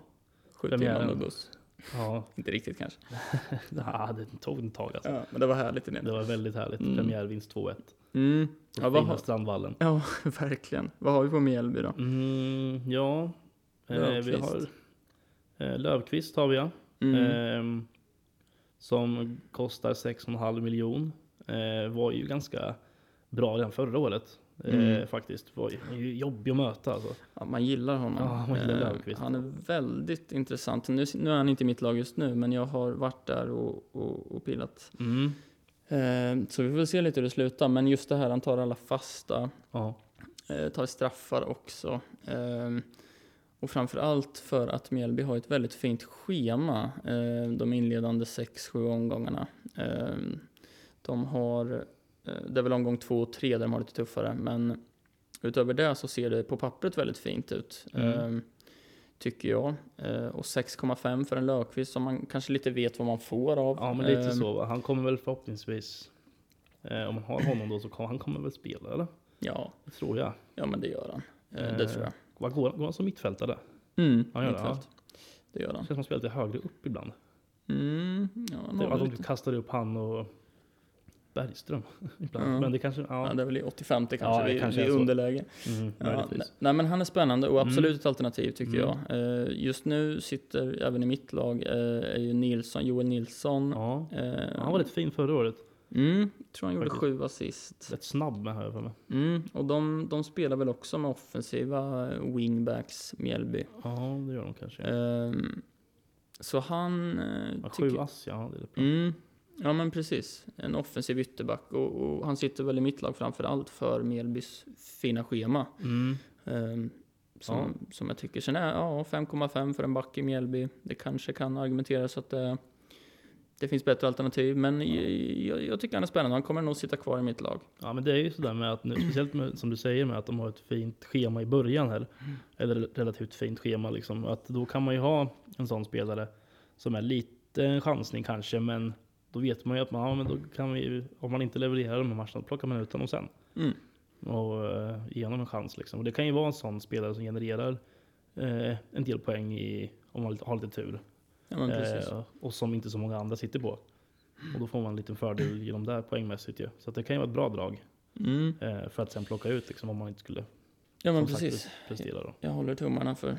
Speaker 2: med buss.
Speaker 1: Ja,
Speaker 2: Inte riktigt kanske.
Speaker 1: ja det tog ett tag alltså.
Speaker 2: Ja, men det var härligt i
Speaker 1: Det var väldigt härligt.
Speaker 2: Mm.
Speaker 1: Premiärvinst 2-1.
Speaker 2: Mm. Ja, vad har-
Speaker 1: Strandvallen.
Speaker 2: Ja, verkligen. Vad har vi på Mjällby då?
Speaker 1: Mm, ja, eh, vi har eh, Lövqvist har vi ja.
Speaker 2: Mm.
Speaker 1: Ehm, som kostar 6,5 miljon. Eh, var ju ganska bra redan förra året. Eh,
Speaker 2: Mm.
Speaker 1: faktiskt. Var ju jobbig att möta alltså.
Speaker 2: Ja, man gillar honom.
Speaker 1: Ja, man gillar
Speaker 2: Eh, han är väldigt intressant. Nu, nu är han inte i mitt lag just nu, men jag har varit där och, och, och pilat.
Speaker 1: Mm.
Speaker 2: Eh, så vi får se lite hur det slutar. Men just det här, han tar alla fasta,
Speaker 1: Ja.
Speaker 2: eh, tar straffar också. Och framför allt för att Mjällby har ett väldigt fint schema de inledande 6-7 omgångarna. De har, det är väl omgång 2 och 3 där de har lite tuffare, men utöver det så ser det på pappret väldigt fint ut.
Speaker 1: Mm.
Speaker 2: Eh, tycker jag. Eh, och 6,5 för en Löfqvist som man kanske lite vet vad man får av.
Speaker 1: ja, men lite
Speaker 2: Eh,
Speaker 1: så. Han kommer väl förhoppningsvis, eh, om man har honom då, så kommer han kommer väl spela eller?
Speaker 2: Ja,
Speaker 1: Det tror jag.
Speaker 2: ja men det gör han. Eh, det
Speaker 1: Eh,
Speaker 2: tror jag.
Speaker 1: Vad går, går han som mittfältare?
Speaker 2: Mm,
Speaker 1: han gör det,
Speaker 2: mittfält. Det gör
Speaker 1: Det
Speaker 2: han.
Speaker 1: känns som han spelar lite högre upp ibland.
Speaker 2: Mm, ja,
Speaker 1: Det var att de kastar upp han och Bergström ibland.
Speaker 2: Ja.
Speaker 1: Men det kanske,
Speaker 2: Ja,
Speaker 1: ja.
Speaker 2: det är väl i 85 kanske,
Speaker 1: Ja, det kanske så.
Speaker 2: underläge.
Speaker 1: Mm,
Speaker 2: Ja, nej, men han är spännande och absolut
Speaker 1: Mm.
Speaker 2: ett alternativ tycker
Speaker 1: Mm.
Speaker 2: jag. Eh, just nu sitter även i mitt lag eh, är ju Nilsson, Joel Nilsson.
Speaker 1: Ja.
Speaker 2: Eh,
Speaker 1: Han var rätt fin förra året.
Speaker 2: mm, tror han gjorde
Speaker 1: Faktiskt.
Speaker 2: sju assist.
Speaker 1: Rätt snabb med här för mig.
Speaker 2: Mm, och de, de spelar väl också med offensiva wingbacks, Mjällby.
Speaker 1: Ja, det gör de kanske.
Speaker 2: Ehm, så han
Speaker 1: Ja, sju ass, ja. Det är bra.
Speaker 2: Ja men precis. En offensiv ytterback och, och han sitter väl i mitt lag framför allt för Mjällbys fina schema.
Speaker 1: Mm.
Speaker 2: Ehm, som, som jag tycker. Sen är ja, 5,5 för en back i Mjällby. Det kanske kan argumenteras att det, det finns bättre alternativ. Men jag, jag tycker han är spännande. Han kommer nog sitta kvar i mitt lag.
Speaker 1: Ja, men det är ju sådär med att nu, speciellt med, som du säger med att de har ett fint schema i början här.
Speaker 2: Mm.
Speaker 1: Eller relativt fint schema liksom. Att då kan man ju ha en sån spelare som är lite en chansning kanske, men då vet man ju att man, ja, men då kan vi, om man inte levererar de här matcherna, då plockar man ut honom sen.
Speaker 2: Mm.
Speaker 1: och uh, ge honom en chans. Liksom. Och det kan ju vara en sån spelare som genererar eh, en del poäng i, om man har lite tur.
Speaker 2: Ja, precis.
Speaker 1: Eh, och som inte så många andra sitter på. Och då får man en liten fördel genom det poängmässigt ju. Så det kan ju vara ett bra drag
Speaker 2: Mm.
Speaker 1: eh, för att sen plocka ut liksom, om man inte skulle
Speaker 2: Ja, men
Speaker 1: som sagt,
Speaker 2: precis.
Speaker 1: prestera. Då.
Speaker 2: Jag håller tummarna för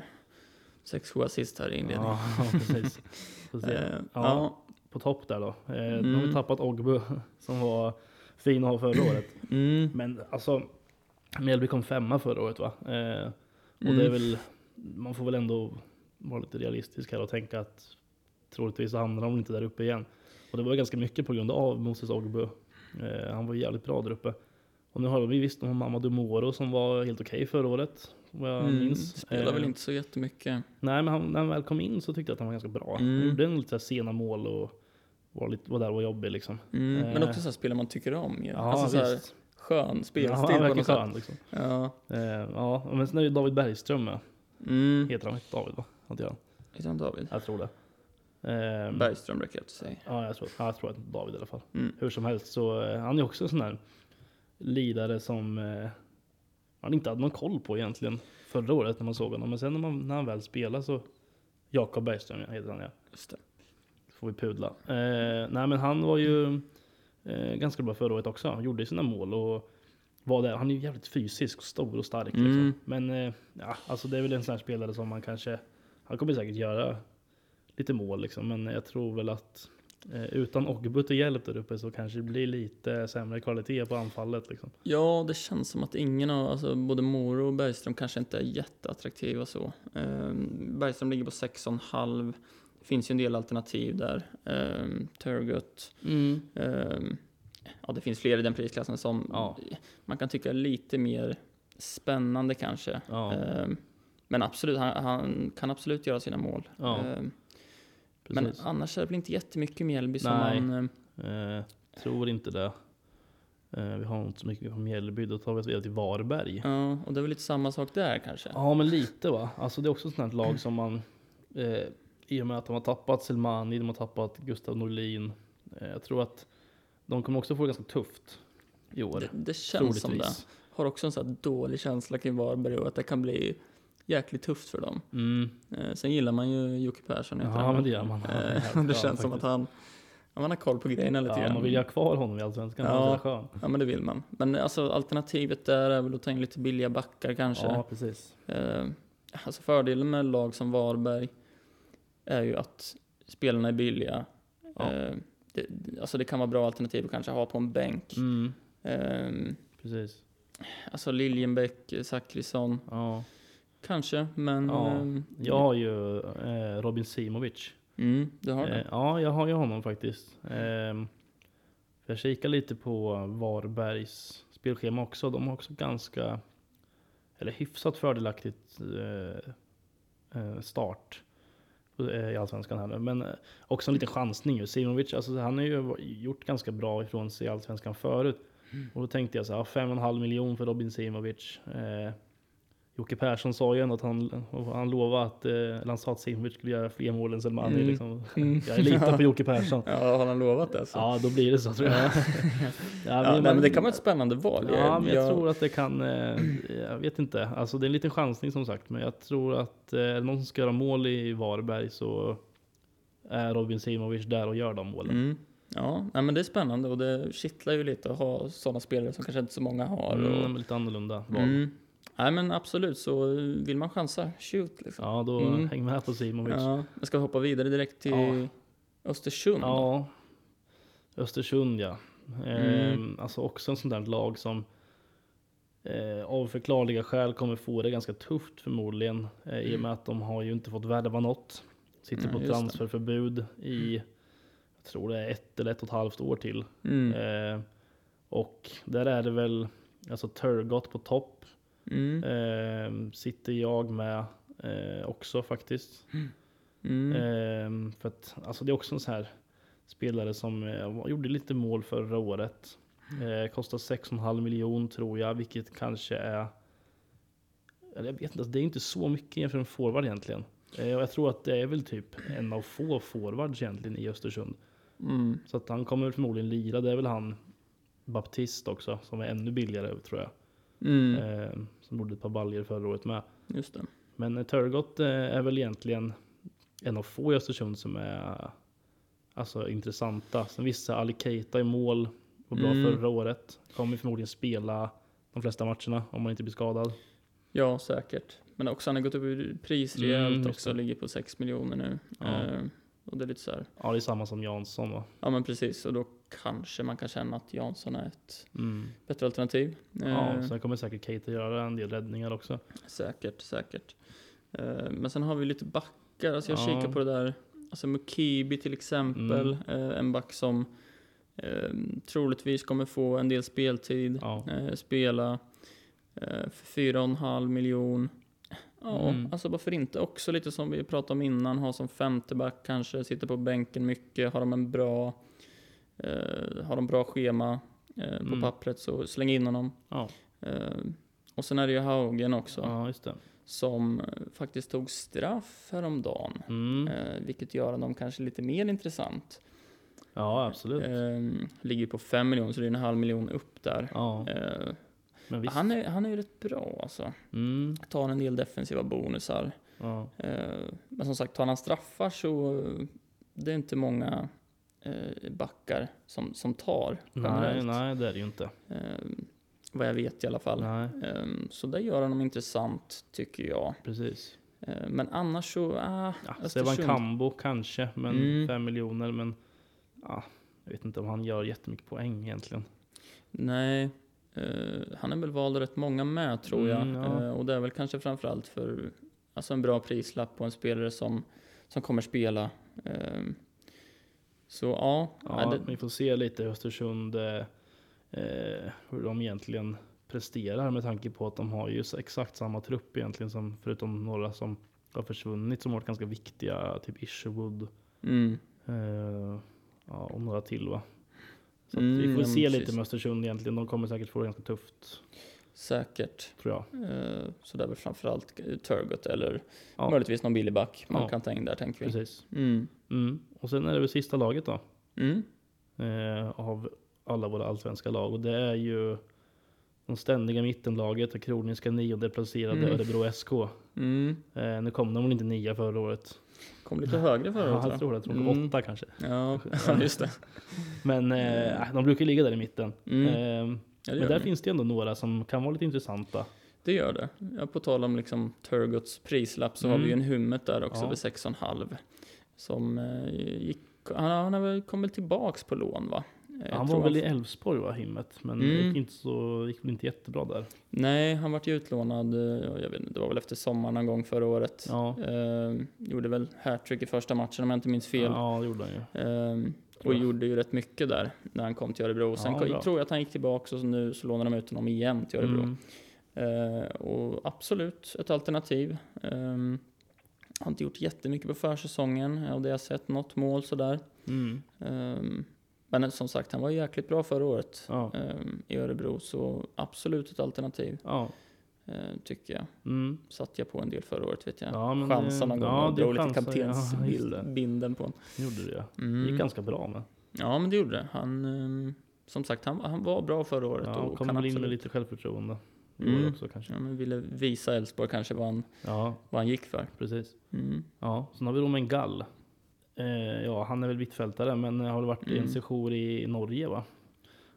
Speaker 2: 6-7 assist här i inledningen.
Speaker 1: Ja, precis.
Speaker 2: Eh,
Speaker 1: Ja.
Speaker 2: ja.
Speaker 1: På topp där då. Eh, Nu har
Speaker 2: Mm.
Speaker 1: tappat Ogbu som var fin att ha förra året.
Speaker 2: Mm.
Speaker 1: Men alltså, Mjällby kom femma förra året va? Eh, och
Speaker 2: Mm.
Speaker 1: det är väl, man får väl ändå vara lite realistisk här och tänka att troligtvis så hamnar de inte där uppe igen. Och det var ganska mycket på grund av Moses Ogbu. Eh, han var jävligt bra där uppe. Och nu har vi visst de har Mamadou Moro som var helt okej förra året. Vad jag
Speaker 2: Mm.
Speaker 1: minns.
Speaker 2: Spelar
Speaker 1: Eh,
Speaker 2: väl inte så jättemycket.
Speaker 1: Nej, men han, när han väl kom in så tyckte jag att han var ganska bra.
Speaker 2: Mm.
Speaker 1: Han gjorde en lite sena mål och var, lite, var där och var jobbig liksom.
Speaker 2: Mm. Men
Speaker 1: Eh.
Speaker 2: också så spelare man tycker om ju.
Speaker 1: Ja,
Speaker 2: alltså så här,
Speaker 1: visst.
Speaker 2: skön
Speaker 1: Ja,
Speaker 2: spelstil
Speaker 1: han
Speaker 2: på något sätt.
Speaker 1: skön liksom.
Speaker 2: Ja.
Speaker 1: Eh, ja, men sen är ju David Bergström med.
Speaker 2: Mm.
Speaker 1: Heter han David va? Inte jag.
Speaker 2: Heter han David?
Speaker 1: jag tror det. Ehm,
Speaker 2: Bergström brukar jag säga.
Speaker 1: Ja, jag tror, ja, jag tror att det David i alla fall.
Speaker 2: Mm.
Speaker 1: Hur som helst så eh, han är också en sån här lidare som eh, man inte hade någon koll på egentligen förra året när man såg honom. Men sen när, man, när han väl spelar så Jakob Bergström ja, heter han ja.
Speaker 2: Just det.
Speaker 1: Får vi pudla. Eh, nej men han var ju eh, ganska bra förra året också. Han gjorde sina mål och var där. Han är ju jävligt fysisk, stor och stark
Speaker 2: Mm.
Speaker 1: liksom. Men eh, ja, alltså det är väl en sån här spelare som man kanske, han kommer säkert göra lite mål liksom. Men jag tror väl att eh, utan Ogbu till hjälp där uppe så kanske det blir lite sämre kvalitet på anfallet liksom.
Speaker 2: Ja, det känns som att ingen av, alltså både Moro och Bergström kanske inte är jätteattraktiva så. Ehm, Bergström ligger på 6,5. Finns ju en del alternativ där. Um, Turgut. Ehm, ja, det finns fler i den prisklassen som
Speaker 1: Ja.
Speaker 2: man kan tycka är lite mer spännande kanske.
Speaker 1: Ja,
Speaker 2: Ehm, men absolut, han, han kan absolut göra sina mål.
Speaker 1: Ja,
Speaker 2: Ehm, men annars är det väl inte jättemycket Mjällby som
Speaker 1: Nej.
Speaker 2: man...
Speaker 1: Eh, tror inte det. Eh, vi har inte så mycket på Mjällby, då tar vi oss vidare till Varberg.
Speaker 2: Ja, och det är väl lite samma sak där kanske.
Speaker 1: Ja, men lite va. Alltså det är också ett sånt här lag som man, eh, i och med att de har tappat Selmani, de har tappat Gustav Norlin. Eh, jag tror att de kommer också få det ganska tufft i år.
Speaker 2: Det, det känns som det. Har också en sån här dålig känsla kring Varberg och att det kan bli jäkligt tufft för dem.
Speaker 1: Mm.
Speaker 2: Eh, sen gillar man ju Jocke Persson.
Speaker 1: Ja,
Speaker 2: han.
Speaker 1: men det gör man. Han
Speaker 2: Eh, det känns som att
Speaker 1: faktiskt.
Speaker 2: han, ja, man har koll på grejerna lite
Speaker 1: Ja,
Speaker 2: grann.
Speaker 1: man vill ju ha kvar honom i Allsvenskan. Han
Speaker 2: Ja. Ja, men det vill man. Men alltså alternativet där är väl att ta in lite billiga backar kanske.
Speaker 1: Ja, precis.
Speaker 2: Eh, alltså fördelen med lag som Varberg är ju att spelarna är billiga.
Speaker 1: Ja.
Speaker 2: Eh, det, alltså det kan vara bra alternativ att kanske ha på en bänk.
Speaker 1: Mm,
Speaker 2: Ehm,
Speaker 1: precis.
Speaker 2: alltså Liljenbäck, Zachrisson,
Speaker 1: Ja.
Speaker 2: kanske, men...
Speaker 1: Ja,
Speaker 2: ehm,
Speaker 1: Jag har ju eh, Robin Simovic.
Speaker 2: Mm, du har det?
Speaker 1: Eh, ja, jag har ju honom faktiskt. För jag kikar lite på Varbergs spelschema också. De har också ganska, eller hyfsat fördelaktigt eh, eh, start eh, i Allsvenskan här nu. Men eh, också en liten chansning ju. Simovic, alltså han har ju gjort ganska bra ifrån sig i Allsvenskan förut. Och då tänkte jag så här, 5,5 miljon för Robin Simovic. Eh, Jocke Persson sa ju ändå att han, han lovade att, eh, han sa att skulle göra fler mål än Selmani.
Speaker 2: Mm.
Speaker 1: Liksom.
Speaker 2: Mm.
Speaker 1: Jag litar på Jocke Persson.
Speaker 2: Ja, har han lovat det? Så?
Speaker 1: Ja, då blir det så tror jag. ja,
Speaker 2: Ja, nej, men det kan vara ett spännande val.
Speaker 1: Ja, men jag
Speaker 2: jag,
Speaker 1: tror att det kan, eh, jag vet inte. Alltså det är en liten chansning som sagt, men jag tror att eh, någon som ska göra mål i Varberg så är Robin Simovic där och gör de målen.
Speaker 2: Mm. Ja, nej, men det är spännande och det kittlar ju lite att ha sådana spelare som kanske inte så många har.
Speaker 1: Mm,
Speaker 2: Och,
Speaker 1: men lite annorlunda val.
Speaker 2: mm. Nej men absolut, så vill man chansa, shoot liksom.
Speaker 1: Ja, då
Speaker 2: Mm.
Speaker 1: häng med på Simovic. Ja.
Speaker 2: Ja, jag ska hoppa vidare direkt till
Speaker 1: Ja.
Speaker 2: Östersund.
Speaker 1: Östersund ja. Ehm, Alltså också en sån där lag som eh, av förklarliga skäl kommer få det ganska tufft förmodligen. Eh, I och med att de har ju inte fått värva något. Sitter
Speaker 2: Nej,
Speaker 1: på
Speaker 2: det.
Speaker 1: transferförbud i, jag tror det är ett eller ett och ett halvt år till.
Speaker 2: Mm.
Speaker 1: Eh, och där är det väl, alltså Turgott på topp.
Speaker 2: Mm.
Speaker 1: Eh, sitter jag med eh, också faktiskt.
Speaker 2: Mm.
Speaker 1: Ehm, för att, alltså det är också en sån här spelare som eh, gjorde lite mål förra året. Eh, kostar 6,5 miljon tror jag, vilket kanske är... Eller jag vet inte, alltså det är inte så mycket jämfört med en forward egentligen. Eh, jag tror att det är väl typ en av få forwards egentligen i Östersund.
Speaker 2: Mm.
Speaker 1: Så att han kommer förmodligen lira. Det är väl han Baptist också, som är ännu billigare tror jag.
Speaker 2: Mm.
Speaker 1: Eh, som gjorde ett par baljer förra året med.
Speaker 2: Just det.
Speaker 1: Men eh, Turgott eh, är väl egentligen en av få i Östersund som är alltså, intressanta. Sen vissa Ali Keita i mål, var bra
Speaker 2: Mm.
Speaker 1: förra året. Kommer förmodligen spela de flesta matcherna om man inte blir skadad.
Speaker 2: Ja, säkert. Men också han har gått upp i pris
Speaker 1: Mm,
Speaker 2: rejält
Speaker 1: just
Speaker 2: också, ligger på 6 miljoner nu.
Speaker 1: Ja.
Speaker 2: Eh, och det är lite så här,
Speaker 1: Ja, det är samma som Jansson va?
Speaker 2: ja men precis, och då kanske man kan känna att Jansson är ett
Speaker 1: Mm.
Speaker 2: bättre alternativ.
Speaker 1: Ja,
Speaker 2: Eh,
Speaker 1: sen kommer säkert Keita göra en del räddningar också.
Speaker 2: Säkert, säkert. Eh, men sen har vi lite backar, alltså jag
Speaker 1: Ja.
Speaker 2: kikar på det där, alltså Mukibi till exempel,
Speaker 1: Mm.
Speaker 2: eh, en back som eh, troligtvis kommer få en del speltid,
Speaker 1: Ja.
Speaker 2: eh, spela eh, för 4,5 miljon. Ja,
Speaker 1: Mm.
Speaker 2: alltså varför inte också lite som vi pratade om innan, ha som femte back kanske, sitter på bänken mycket, har de en bra, eh, har de bra schema eh, på
Speaker 1: Mm.
Speaker 2: pappret så släng in honom.
Speaker 1: Ja,
Speaker 2: Eh, och sen är det ju Haugen också
Speaker 1: ja
Speaker 2: som eh, faktiskt tog straff häromdagen.
Speaker 1: Mm.
Speaker 2: Eh, vilket gör honom kanske lite mer intressant.
Speaker 1: Ja, absolut.
Speaker 2: Eh, ligger på 5 miljoner, så det är en halv miljon upp där.
Speaker 1: Ja,
Speaker 2: Eh, han, är, han är ju rätt bra alltså.
Speaker 1: Mm.
Speaker 2: Tar en del defensiva bonusar.
Speaker 1: Ja.
Speaker 2: Men som sagt, tar han straffar så det är inte många eh, backar som, som tar
Speaker 1: Nej,
Speaker 2: generellt.
Speaker 1: nej, det är det ju inte.
Speaker 2: Eh, vad jag vet i alla fall.
Speaker 1: Nej,
Speaker 2: Eh, så det gör honom intressant tycker jag.
Speaker 1: precis.
Speaker 2: Eh, men annars så, ah,
Speaker 1: Ja,
Speaker 2: Östersund.
Speaker 1: Sevan Kambo kanske, men
Speaker 2: Mm.
Speaker 1: fem miljoner. Men ja, jag vet inte om han gör jättemycket poäng egentligen.
Speaker 2: Nej, eh, han är väl vald rätt många med tror jag.
Speaker 1: Mm, ja.
Speaker 2: Eh, och det är väl kanske framförallt för alltså en bra prislapp på en spelare som, som kommer spela. Eh, så ja,
Speaker 1: Ja,
Speaker 2: det,
Speaker 1: Vi får se lite Östersund eh, eh, hur de egentligen presterar med tanke på att de har ju exakt samma trupp egentligen som förutom några som har försvunnit som varit ganska viktiga, typ Isherwood
Speaker 2: mm,
Speaker 1: eh, ja, och några till va. Så
Speaker 2: Mm,
Speaker 1: vi får se lite
Speaker 2: precis.
Speaker 1: med Östersund egentligen. De kommer säkert få det ganska tufft
Speaker 2: säkert.
Speaker 1: tror jag.
Speaker 2: Eh, så det är väl framförallt Turgot eller
Speaker 1: Ja.
Speaker 2: möjligtvis någon billig back man
Speaker 1: Ja.
Speaker 2: kan ta in där tänker vi.
Speaker 1: Precis.
Speaker 2: Mm.
Speaker 1: Mm. Och sen är det väl sista laget då.
Speaker 2: Mm.
Speaker 1: eh, av alla våra allsvenska lag. Och det är ju de ständiga mittenlaget, det kroniska nionde placerade
Speaker 2: Mm.
Speaker 1: Örebro SK.
Speaker 2: Mm.
Speaker 1: Eh, nu kom de väl inte nia förra året.
Speaker 2: Kom lite högre förra
Speaker 1: Ja,
Speaker 2: året
Speaker 1: jag
Speaker 2: va?
Speaker 1: tror det. Jag tror de
Speaker 2: Mm.
Speaker 1: kom åtta kanske.
Speaker 2: Ja, ja, just det.
Speaker 1: Men eh, de brukar ligga där i mitten.
Speaker 2: Mm.
Speaker 1: Eh,
Speaker 2: Ja, det
Speaker 1: men där
Speaker 2: de.
Speaker 1: finns det ändå några som kan vara lite intressanta.
Speaker 2: Det gör det. Ja, på tal om liksom Turgots prislapp så har
Speaker 1: Mm.
Speaker 2: vi ju en Hummet där också
Speaker 1: Ja.
Speaker 2: vid 6,5. Som eh, gick Han, han har väl kommit tillbaks på lån va? Eh, jag
Speaker 1: han var väl i Elfsborg va, Himmet, men det
Speaker 2: Mm.
Speaker 1: gick inte så, gick väl inte jättebra där.
Speaker 2: Nej, han vart ju utlånad, eh, jag vet inte, det var väl efter sommaren någon gång förra året.
Speaker 1: Ja,
Speaker 2: Eh, gjorde väl hattrick i första matchen om jag inte minns fel.
Speaker 1: ja det gjorde han ju.
Speaker 2: Eh, och gjorde ju rätt mycket där när han kom till Örebro. Sen
Speaker 1: Ja,
Speaker 2: kom, tror jag att han gick tillbaka och nu så lånar de ut honom igen till Örebro.
Speaker 1: Mm.
Speaker 2: Eh, och absolut ett alternativ. Um, har inte gjort jättemycket på försäsongen av det jag sett, något mål sådär.
Speaker 1: Mm.
Speaker 2: Ehm, men som sagt, han var jäkligt bra förra året
Speaker 1: Ja,
Speaker 2: ehm, i Örebro, så absolut ett alternativ
Speaker 1: ja.
Speaker 2: Eh, tycker jag.
Speaker 1: Mm.
Speaker 2: Satt jag på en del förra året vet jag.
Speaker 1: Ja, men
Speaker 2: Chansade någon
Speaker 1: det-
Speaker 2: gång
Speaker 1: ja,
Speaker 2: och drog lite.
Speaker 1: Ja,
Speaker 2: kaptensbinden på honom.
Speaker 1: gjorde det ja. Det
Speaker 2: Mm.
Speaker 1: gick ganska bra med.
Speaker 2: Ja, men det gjorde det. Han, ehm, som sagt, han, han var bra förra året
Speaker 1: Ja,
Speaker 2: och
Speaker 1: kom
Speaker 2: kan
Speaker 1: väl in med lite självförtroende.
Speaker 2: Mm.
Speaker 1: också kanske.
Speaker 2: Ja, men ville visa Elfsborg kanske vad han,
Speaker 1: Ja,
Speaker 2: vad han gick för.
Speaker 1: precis.
Speaker 2: Mm.
Speaker 1: Ja, sen har vi Romain Gall. Eh, ja, han är väl mittfältare, men har det varit i
Speaker 2: Mm.
Speaker 1: en sejour i Norge va?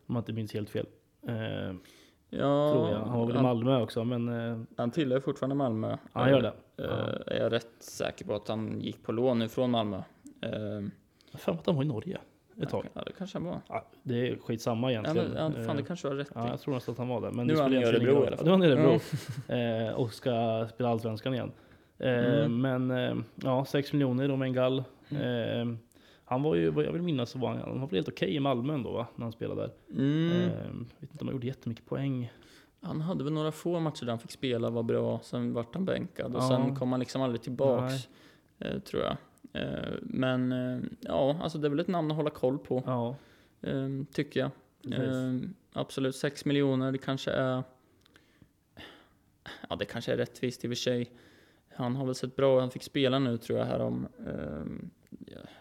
Speaker 1: Om jag inte minns helt fel. Eh,
Speaker 2: Ja,
Speaker 1: tror jag. Han var väl i Malmö också, men eh,
Speaker 2: han tillhör fortfarande Malmö.
Speaker 1: ja, han gör det.
Speaker 2: Eh,
Speaker 1: Ja.
Speaker 2: Är jag rätt säker på att han gick på lån nu från Malmö.
Speaker 1: Jag för att han var i Norge ett tag.
Speaker 2: Ja, det kanske han var.
Speaker 1: Ja, det är skitsamma
Speaker 2: Ja,
Speaker 1: egentligen.
Speaker 2: men, ja, fan, det
Speaker 1: Eh,
Speaker 2: kanske har rätt
Speaker 1: Ja, jag tror nästan att han var där. Men
Speaker 2: Nu är han i Örebro i alla fall.
Speaker 1: Nu är han i Örebro. eh, och ska spela Allsvenskan igen.
Speaker 2: Mm.
Speaker 1: Men ja, 6 miljoner Romain Gall.
Speaker 2: Mm.
Speaker 1: Han var ju, vad jag vill minnas, så var han, han var väl helt okej i Malmö ändå va? När han spelade där.
Speaker 2: Mm.
Speaker 1: Eh, vet inte om han gjorde jättemycket poäng.
Speaker 2: Han hade väl några få matcher där han fick spela, var bra, sen vart han bänkad och
Speaker 1: Ja.
Speaker 2: sen kom han liksom aldrig tillbaks. Eh, tror jag. Eh, men eh, ja, alltså det är väl ett namn att hålla koll på,
Speaker 1: Ja,
Speaker 2: eh, tycker jag.
Speaker 1: precis.
Speaker 2: Eh, absolut, 6 miljoner, det kanske är... Ja, det kanske är rättvist i och för sig. Han har väl sett bra han fick spela nu tror jag här om... Eh,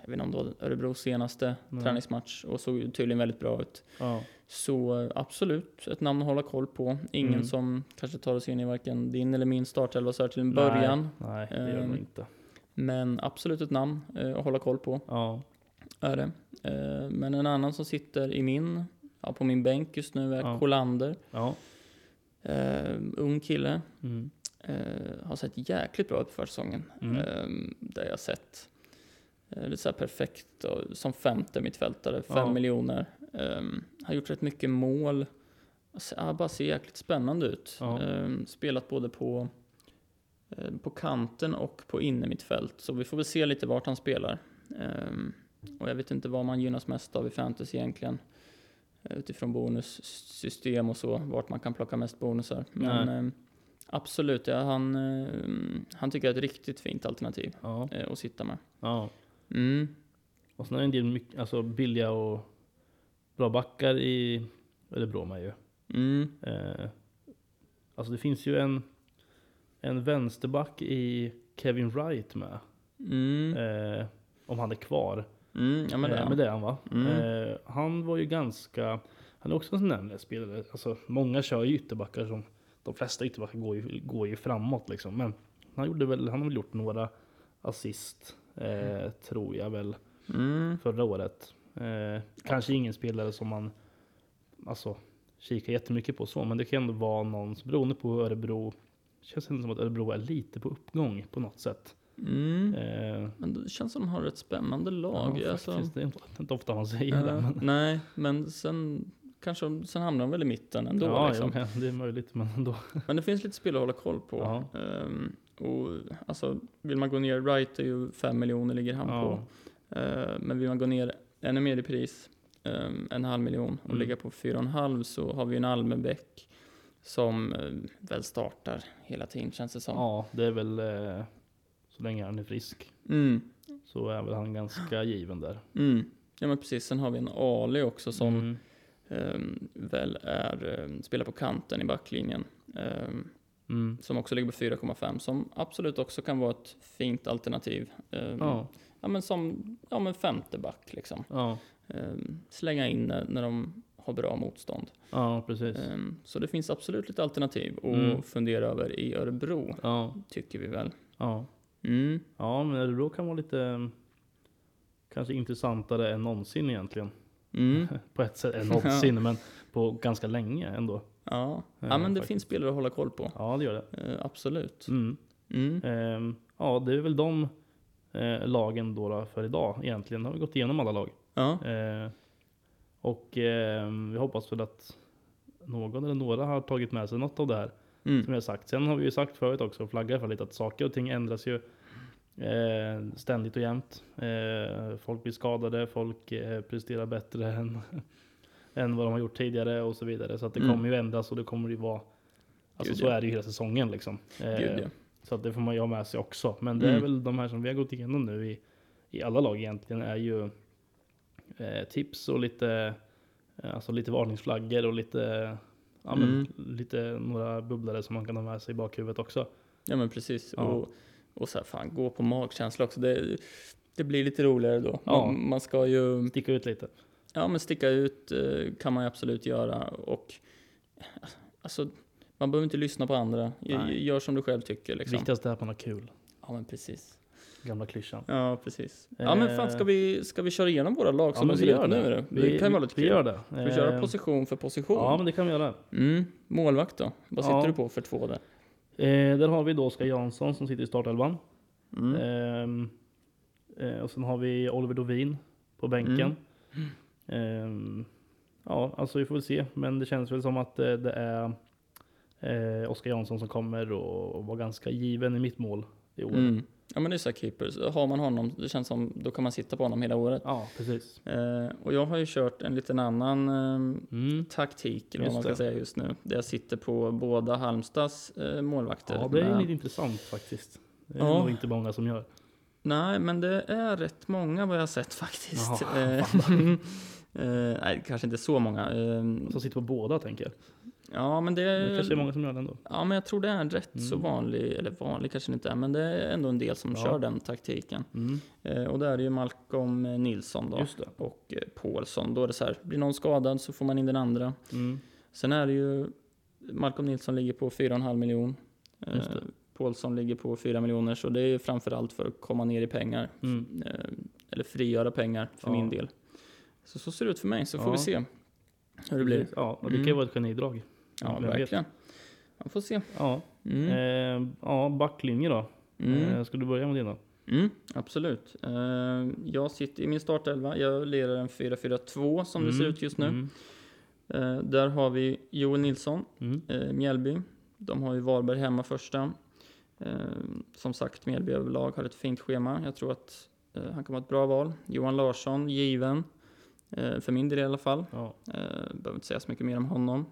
Speaker 2: jag vet inte om det var Örebros senaste
Speaker 1: Nej.
Speaker 2: träningsmatch och såg tydligen väldigt bra ut.
Speaker 1: ja,
Speaker 2: Så eh, absolut, ett namn att hålla koll på. Ingen
Speaker 1: Mm.
Speaker 2: som kanske tar oss in i varken din eller min startelva så här till en början.
Speaker 1: nej, det gör han inte.
Speaker 2: Men absolut ett namn eh, att hålla koll på,
Speaker 1: Ja,
Speaker 2: är det. Eh, men en annan som sitter i min, ja, på min bänk just nu är
Speaker 1: Ja.
Speaker 2: Kolander.
Speaker 1: ja.
Speaker 2: Eh, ung kille.
Speaker 1: Mm.
Speaker 2: Eh, har sett jäkligt bra ut på försäsongen.
Speaker 1: Mm.
Speaker 2: Eh, det jag sett. Eh, är så perfekt och, som femte mittfältare, fem
Speaker 1: Ja.
Speaker 2: miljoner. Eh, har gjort rätt mycket mål. Alltså, ja, bara ser jäkligt spännande ut.
Speaker 1: Ja.
Speaker 2: Eh, spelat både på, eh, på kanten och på innermittfält. Så vi får väl se lite vart han spelar. Och jag vet inte vad man gynnas mest av i fantasy egentligen. Eh, Utifrån bonussystem och så, vart man kan plocka mest bonusar. Men absolut, ja, han, eh, han tycker jag är ett riktigt fint alternativ
Speaker 1: ja,
Speaker 2: eh, att sitta med.
Speaker 1: ja.
Speaker 2: Mm.
Speaker 1: Och sen är det en del mycket, alltså, billiga och bra backar i Örebro med ju.
Speaker 2: Mm.
Speaker 1: Eh, alltså det finns ju en, en vänsterback i Kevin Wright med.
Speaker 2: Mm.
Speaker 1: Eh, om han är kvar.
Speaker 2: Mm. Ja, men det
Speaker 1: eh, men det är han va?
Speaker 2: Mm.
Speaker 1: Eh, han var ju ganska, han är också en sån där spelare, alltså många kör ju ytterbackar som, de flesta ytterbackar går ju, går ju framåt liksom. Men han gjorde väl, han har väl gjort några assist, eh, tror jag väl,
Speaker 2: Mm.
Speaker 1: förra året. Eh, kanske ingen spelare som man, alltså, kikar jättemycket på så, men det kan ändå vara någon, beroende på Örebro, känns ändå som att Örebro är lite på uppgång på något sätt.
Speaker 2: Mm.
Speaker 1: Eh,
Speaker 2: Men det känns som de har ett spännande lag.
Speaker 1: ja,
Speaker 2: alltså,
Speaker 1: faktiskt, det är inte, inte ofta man säger det.
Speaker 2: eh,
Speaker 1: Men,
Speaker 2: Nej, men sen kanske de, sen hamnar de väl i mitten ändå.
Speaker 1: ja,
Speaker 2: liksom.
Speaker 1: jo, det är möjligt, men ändå.
Speaker 2: Men det finns lite spel att hålla koll på.
Speaker 1: Ja.
Speaker 2: Ehm, och alltså, vill man gå ner, right är ju 5 miljoner ligger han
Speaker 1: Ja,
Speaker 2: på. Ehm, men vill man gå ner ännu mer i pris, um, en halv miljon och
Speaker 1: Mm.
Speaker 2: ligga på 4,5 så har vi en Almebäck som eh, väl startar hela tiden känns det som.
Speaker 1: ja, det är väl eh, så länge han är frisk
Speaker 2: Mm,
Speaker 1: så är väl han ganska given där.
Speaker 2: mm. Ja men precis, sen har vi en Ali också som
Speaker 1: Mm.
Speaker 2: Väl är, um, spelar på kanten i backlinjen. Ehm,
Speaker 1: Mm.
Speaker 2: som också ligger på 4,5 som absolut också kan vara ett fint alternativ. Ehm,
Speaker 1: Ja,
Speaker 2: Ja men som ja, men femte back liksom.
Speaker 1: ja,
Speaker 2: Ehm, slänga in när, de har bra motstånd.
Speaker 1: ja, precis.
Speaker 2: Ehm, så det finns absolut lite alternativ att
Speaker 1: Mm.
Speaker 2: fundera över i Örebro,
Speaker 1: Ja,
Speaker 2: tycker vi väl.
Speaker 1: ja.
Speaker 2: Mm.
Speaker 1: Ja, men Örebro kan vara lite kanske intressantare än någonsin egentligen.
Speaker 2: Mm.
Speaker 1: På ett sätt, än någonsin, men på ganska länge ändå.
Speaker 2: Ja. ja,
Speaker 1: Ja,
Speaker 2: men det
Speaker 1: faktiskt.
Speaker 2: finns spelare att hålla koll på.
Speaker 1: Ja, det gör det.
Speaker 2: Ehm, absolut.
Speaker 1: Mm.
Speaker 2: Mm.
Speaker 1: Ehm, ja, det är väl de eh, lagen då, då för idag egentligen. Nu har vi gått igenom alla lag.
Speaker 2: Ja.
Speaker 1: Eh, och eh, vi hoppas väl att någon eller några har tagit med sig något av det här
Speaker 2: Mm.
Speaker 1: som jag sagt. Sen har vi ju sagt förut också och flaggat för lite att saker och ting ändras ju eh, ständigt och jämt. Eh, folk blir skadade, folk eh, presterar bättre än, än vad de har gjort tidigare och så vidare. Så att det
Speaker 2: Mm.
Speaker 1: kommer ju ändras och det kommer ju vara Alltså
Speaker 2: Gud,
Speaker 1: så
Speaker 2: ja.
Speaker 1: är det ju hela säsongen liksom. Eh,
Speaker 2: Gud, ja.
Speaker 1: Så att det får man ju ha med sig också. Men det är
Speaker 2: Mm.
Speaker 1: väl de här som vi har gått igenom nu i, i alla lag egentligen är ju eh, tips och lite, eh, alltså lite varningsflaggor och lite, ja, men,
Speaker 2: Mm.
Speaker 1: lite några bubblare som man kan ha med sig i bakhuvudet också.
Speaker 2: ja, men precis.
Speaker 1: Ja.
Speaker 2: Och, och så här, fan, gå på magkänsla också. Det, det blir lite roligare då.
Speaker 1: Ja.
Speaker 2: Man, man ska ju,
Speaker 1: Sticka ut lite.
Speaker 2: ja men sticka ut eh, kan man ju absolut göra. Och alltså, man behöver inte lyssna på andra.
Speaker 1: Nej.
Speaker 2: Gör som du själv tycker liksom.
Speaker 1: Viktigast är att man har kul.
Speaker 2: Ja, men precis.
Speaker 1: Gamla klyschan.
Speaker 2: Ja, precis. Ja, men fan, ska vi, ska vi köra igenom våra lag
Speaker 1: Ja,
Speaker 2: som
Speaker 1: men
Speaker 2: de
Speaker 1: vi
Speaker 2: ser
Speaker 1: gör
Speaker 2: ut nu?
Speaker 1: det.
Speaker 2: Det kan ju vara lite
Speaker 1: vi
Speaker 2: kul.
Speaker 1: gör det.
Speaker 2: Ska vi köra
Speaker 1: Eh,
Speaker 2: position för position?
Speaker 1: Ja, men det kan vi göra.
Speaker 2: Mm. Målvakt då? Vad sitter
Speaker 1: Ja.
Speaker 2: du på för två där?
Speaker 1: Eh, där har vi då Oskar Jansson som sitter i startelvan.
Speaker 2: Mm.
Speaker 1: Ehm, eh, och sen har vi Oliver Dovin på bänken.
Speaker 2: Mm.
Speaker 1: Ehm, ja, alltså vi får väl se. Men det känns väl som att eh, det är eh, Oskar Jansson som kommer och, och vara ganska given i mitt mål i år.
Speaker 2: Mm. Ja men här keepers. Har man honom, det känns som, då kan man sitta på honom hela året.
Speaker 1: Ja, precis.
Speaker 2: Eh, och jag har ju kört en liten annan eh,
Speaker 1: Mm.
Speaker 2: taktik, eller vad man ska
Speaker 1: det.
Speaker 2: säga just nu. Där jag sitter på båda Halmstads eh, målvakter.
Speaker 1: Ja, det är
Speaker 2: Men-
Speaker 1: lite intressant faktiskt. Det är
Speaker 2: Ja.
Speaker 1: nog inte många som gör.
Speaker 2: Nej, men det är rätt många vad jag har sett faktiskt.
Speaker 1: Jaha,
Speaker 2: Eh, eh, nej, kanske inte så många. Eh,
Speaker 1: Som sitter på båda tänker jag.
Speaker 2: Ja, men det
Speaker 1: Det kanske är många som gör det ändå.
Speaker 2: Ja, men jag tror det är en rätt så
Speaker 1: Mm.
Speaker 2: vanlig, eller vanlig kanske det inte är, men det är ändå en del som
Speaker 1: Ja.
Speaker 2: kör den taktiken.
Speaker 1: Mm.
Speaker 2: Eh, och där är det ju Malcolm Nilsson då. Och eh, Paulsson. Då är det så här, blir någon skadad så får man in den andra.
Speaker 1: Mm.
Speaker 2: Sen är det ju, Malcolm Nilsson ligger på 4,5 miljon. Eh. Paulsson ligger på 4 miljoner, så det är framförallt för att komma ner i pengar.
Speaker 1: Mm.
Speaker 2: Eh, eller frigöra pengar för
Speaker 1: Ja.
Speaker 2: min del. Så så ser det ut för mig, så får
Speaker 1: Ja.
Speaker 2: vi se hur det blir.
Speaker 1: Ja, och det kan ju
Speaker 2: Mm.
Speaker 1: vara ett genidrag.
Speaker 2: Ja,
Speaker 1: Vem vet?
Speaker 2: verkligen. Man får se.
Speaker 1: Ja,
Speaker 2: Mm.
Speaker 1: eh, ja backlinje då.
Speaker 2: Mm.
Speaker 1: Eh, ska du börja med dina?
Speaker 2: Mm, absolut. Eh, jag sitter i min startelva. Jag lirar en 4-4-2 som det ser ut just nu.
Speaker 1: Mm.
Speaker 2: Eh, där har vi Joel Nilsson,
Speaker 1: Mm.
Speaker 2: eh, Mjällby. De har ju Varberg hemma första. Eh, som sagt, Mjällby överlag har ett fint schema. Jag tror att han kommer ha ett bra val. Johan Larsson, given. För min del i alla fall.
Speaker 1: Ja.
Speaker 2: Eh, behöver inte säga så mycket mer om honom.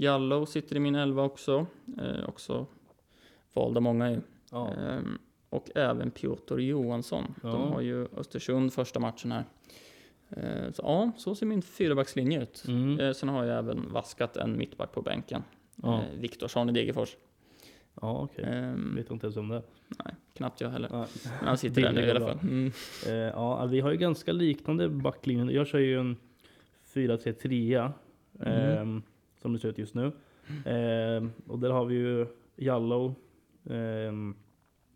Speaker 2: Jallow sitter i min elva också. Eh, också av många ju.
Speaker 1: Ja.
Speaker 2: Ehm, och även Piotr Johansson.
Speaker 1: Ja.
Speaker 2: De har ju Östersund första matchen här. Ehm, så ja, så ser min fyrabackslinje ut.
Speaker 1: Mm.
Speaker 2: Ehm, sen har jag även vaskat en mittback på bänken.
Speaker 1: Ja.
Speaker 2: Ehm, Viktorsson i Degerfors.
Speaker 1: ja, okej.
Speaker 2: Ehm,
Speaker 1: Vet inte ens om det
Speaker 2: nej, knappt jag heller.
Speaker 1: Nej.
Speaker 2: Men han sitter där nu i alla fall. Mm.
Speaker 1: Eh, ja, vi har ju ganska liknande backlinjer. Jag kör ju en 4-3-3
Speaker 2: Mm.
Speaker 1: ehm, som det ser ut just nu. Ehm, och där har vi ju Jallow ehm,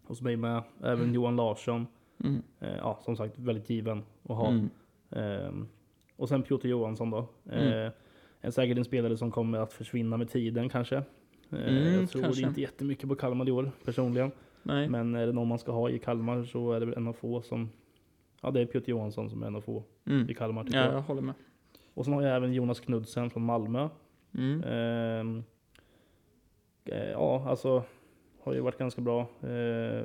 Speaker 1: hos mig med. Även Johan Larsson.
Speaker 2: Mm.
Speaker 1: Eh, ja, som sagt väldigt given att ha.
Speaker 2: Mm.
Speaker 1: Ehm, och sen Piotr Johansson då.
Speaker 2: Mm.
Speaker 1: Eh, en säkert en spelare som kommer att försvinna med tiden kanske. Eh,
Speaker 2: Mm,
Speaker 1: jag tror
Speaker 2: kanske.
Speaker 1: inte jättemycket på Kalmar i år personligen.
Speaker 2: Nej.
Speaker 1: Men är det någon man ska ha i Kalmar så är det väl en av få som Ja det är Piotr Johansson som är en av få
Speaker 2: Mm.
Speaker 1: i Kalmar
Speaker 2: Ja,
Speaker 1: jag.
Speaker 2: jag håller med.
Speaker 1: Och sen har jag även Jonas Knudsen från Malmö.
Speaker 2: Mm.
Speaker 1: Ehm, eh, ja alltså har ju varit ganska bra. Eh,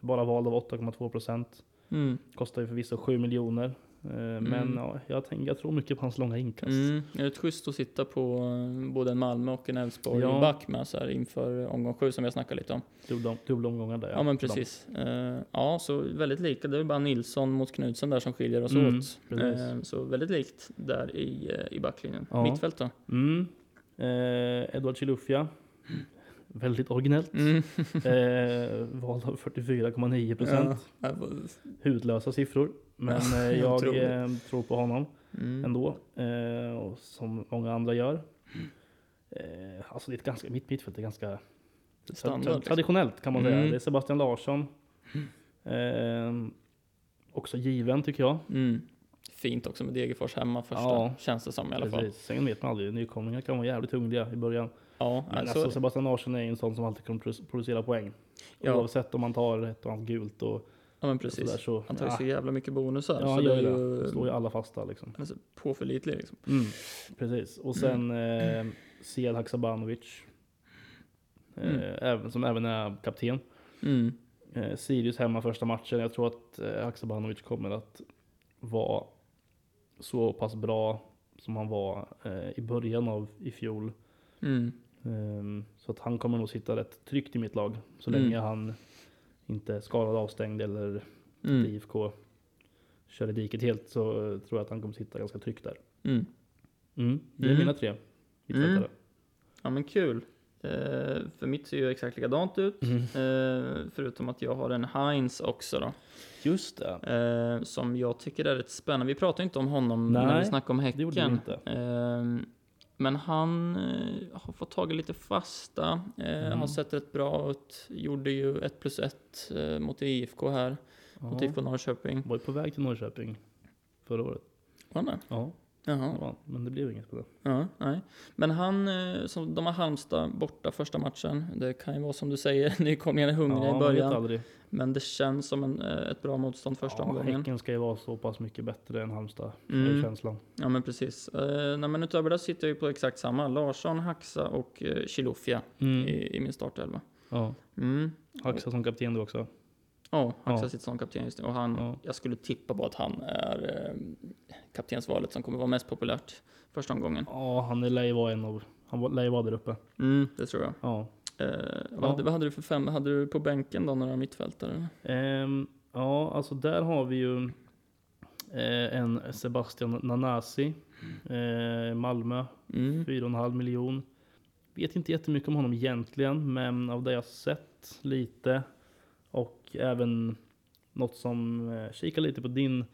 Speaker 1: bara vald av 8,2 procent.
Speaker 2: Mm.
Speaker 1: Kostar ju förvisso 7 miljoner. Eh, Men
Speaker 2: Mm.
Speaker 1: ja, jag, tänker, jag tror mycket på hans långa inkast.
Speaker 2: Mm. Det är ett schysst att sitta på eh, både en Malmö och en Elfsborg
Speaker 1: Ja.
Speaker 2: back med så här inför omgång sju som jag snackade lite om.
Speaker 1: Dubbla, dubbla omgångar där.
Speaker 2: Ja, men
Speaker 1: för dem.
Speaker 2: precis. Eh, ja, så väldigt lika. Det är bara Nilsson mot Knudsen där som skiljer oss
Speaker 1: Mm,
Speaker 2: åt.
Speaker 1: precis.
Speaker 2: Eh, så väldigt likt där i, eh, i backlinjen.
Speaker 1: Ja.
Speaker 2: Mittfält då?
Speaker 1: Mm. Eh, Edward Chilufya. Väldigt originellt.
Speaker 2: Mm.
Speaker 1: Eh, vald av 44,9 procent.
Speaker 2: Ja, det var-
Speaker 1: Hudlösa siffror. Men
Speaker 2: Ja,
Speaker 1: eh, jag
Speaker 2: otroligt.
Speaker 1: eh, tror på honom
Speaker 2: Mm.
Speaker 1: ändå. Eh, och som många andra gör. Eh, alltså det är ett ganska, mitt mittfält är ganska
Speaker 2: Standard, liksom.
Speaker 1: traditionellt kan man säga.
Speaker 2: Mm.
Speaker 1: Det är Sebastian Larsson. Eh, också given tycker jag.
Speaker 2: Mm. Fint också med Degerfors hemma första,
Speaker 1: Ja.
Speaker 2: känns det som i alla fall.
Speaker 1: Precis. Sen vet man aldrig, nykomlingar kan vara jävligt hungriga i början.
Speaker 2: Ja,
Speaker 1: Men
Speaker 2: alltså,
Speaker 1: alltså, Sebastian Larsson är ju en sån som alltid pro- producera poäng.
Speaker 2: Ja.
Speaker 1: Oavsett om man tar ett och annat gult och
Speaker 2: Ja men
Speaker 1: och sådär,
Speaker 2: precis.
Speaker 1: så,
Speaker 2: Han tar ju
Speaker 1: ja,
Speaker 2: så jävla mycket bonusar.
Speaker 1: ja,
Speaker 2: så
Speaker 1: han
Speaker 2: det
Speaker 1: gör
Speaker 2: är
Speaker 1: ju. Slår ju alla fasta liksom.
Speaker 2: alltså, påförlitlig liksom.
Speaker 1: Mm, precis. Och sen eh, Sead Haksabanovic. Eh,
Speaker 2: Mm.
Speaker 1: även, som även är kapten.
Speaker 2: Mm.
Speaker 1: Eh, Sirius hemma första matchen. Jag tror att eh, Haksabanovic kommer att vara så pass bra som han var eh, i början av i fjol.
Speaker 2: Mm.
Speaker 1: Ehm, så att han kommer nog sitta rätt tryggt i mitt lag. Så
Speaker 2: Mm.
Speaker 1: länge han inte är skadad, avstängd eller
Speaker 2: Mm.
Speaker 1: IFK kör i diket helt så eh, tror jag att han kommer sitta ganska tryggt där.
Speaker 2: Mm.
Speaker 1: Mm, det är
Speaker 2: Mm.
Speaker 1: mina tre mittfältare.
Speaker 2: Ja men kul. Eh, för mitt ser ju exakt likadant ut.
Speaker 1: Mm.
Speaker 2: Förutom att jag har en Heinz också då.
Speaker 1: Just det.
Speaker 2: Eh, som jag tycker är rätt spännande. Vi pratade inte om honom när
Speaker 1: Nej,
Speaker 2: vi snackade om
Speaker 1: det
Speaker 2: Häcken.
Speaker 1: inte.
Speaker 2: Eh, men han har fått tag i lite fasta.
Speaker 1: Mm.
Speaker 2: Har sett rätt bra ut. Gjorde ju 1 plus 1 eh, mot IFK här. Mot
Speaker 1: Ja.
Speaker 2: IFK Norrköping.
Speaker 1: Var ju på väg till Norrköping förra året.
Speaker 2: Var han det?
Speaker 1: Ja,
Speaker 2: Jaha.
Speaker 1: ja men det blev inget på det.
Speaker 2: Ja, nej. Men han, eh, som, de har Halmstad borta första matchen. Det kan ju vara som du säger, nykomlingarna är hungriga
Speaker 1: ja,
Speaker 2: i början. Men det känns som en, eh, ett bra motstånd första
Speaker 1: ja,
Speaker 2: omgången.
Speaker 1: Häcken ska ju vara så pass mycket bättre än Halmstad.
Speaker 2: Mm.
Speaker 1: känslan.
Speaker 2: Ja men precis. Eh, nej, men utöver det sitter jag ju på exakt samma. Larsson, Haxa och eh, Chilufya
Speaker 1: Mm.
Speaker 2: i, i min startelva.
Speaker 1: Ja.
Speaker 2: Mm.
Speaker 1: Haxa som kapten du också.
Speaker 2: Ja, Haxa
Speaker 1: Ja.
Speaker 2: sitter som kapten just nu. Och han,
Speaker 1: Ja.
Speaker 2: jag skulle tippa på att han är eh, kaptensvalet som kommer vara mest populärt första omgången.
Speaker 1: Ja, han lär ju vara en av, han lär ju vara där uppe.
Speaker 2: Mm, det tror jag.
Speaker 1: Ja.
Speaker 2: Eh, vad,
Speaker 1: Ja.
Speaker 2: hade, vad hade du för fem? Hade du på bänken då några mittfältare?
Speaker 1: Ehm, ja, alltså där har vi ju eh, en Sebastian Nanasi, eh, Malmö,
Speaker 2: Mm.
Speaker 1: 4,5 miljon. Vet inte jättemycket om honom egentligen, men av det jag sett lite och även något som eh, kika lite på din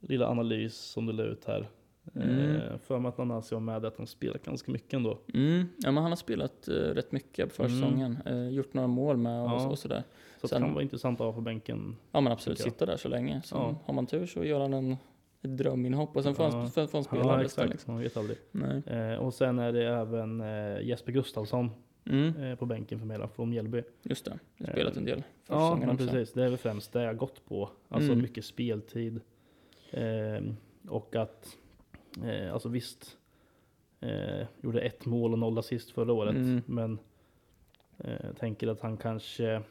Speaker 1: lilla analys som du la ut här.
Speaker 2: Mm.
Speaker 1: Eh, för mig att Nanasi var med att han spelat ganska mycket ändå.
Speaker 2: Mm. Ja, men han har spelat eh, rätt mycket på
Speaker 1: Mm.
Speaker 2: försäsongen. Eh, gjort några mål med och,
Speaker 1: Ja.
Speaker 2: och sådär.
Speaker 1: Så
Speaker 2: Sen-
Speaker 1: det kan vara intressant att ha på bänken.
Speaker 2: Ja men absolut, sitta där så länge. Så
Speaker 1: Ja.
Speaker 2: har man tur så gör han en, ett dröminhopp och sen får,
Speaker 1: Ja.
Speaker 2: han, får, får han spela
Speaker 1: Ja,
Speaker 2: resten. Liksom.
Speaker 1: Man vet aldrig.
Speaker 2: Nej.
Speaker 1: Eh, och sen är det även eh, Jesper Gustafsson
Speaker 2: Mm,
Speaker 1: eh, på bänken för mig från Mjällby.
Speaker 2: just det, jag har spelat en del
Speaker 1: Ja, men precis. Det är väl främst det jag gått på. Alltså
Speaker 2: Mm.
Speaker 1: mycket speltid. Eh, och att, eh, alltså visst, eh, gjorde ett mål och noll assist förra året.
Speaker 2: Mm.
Speaker 1: Men eh, tänker att han kanske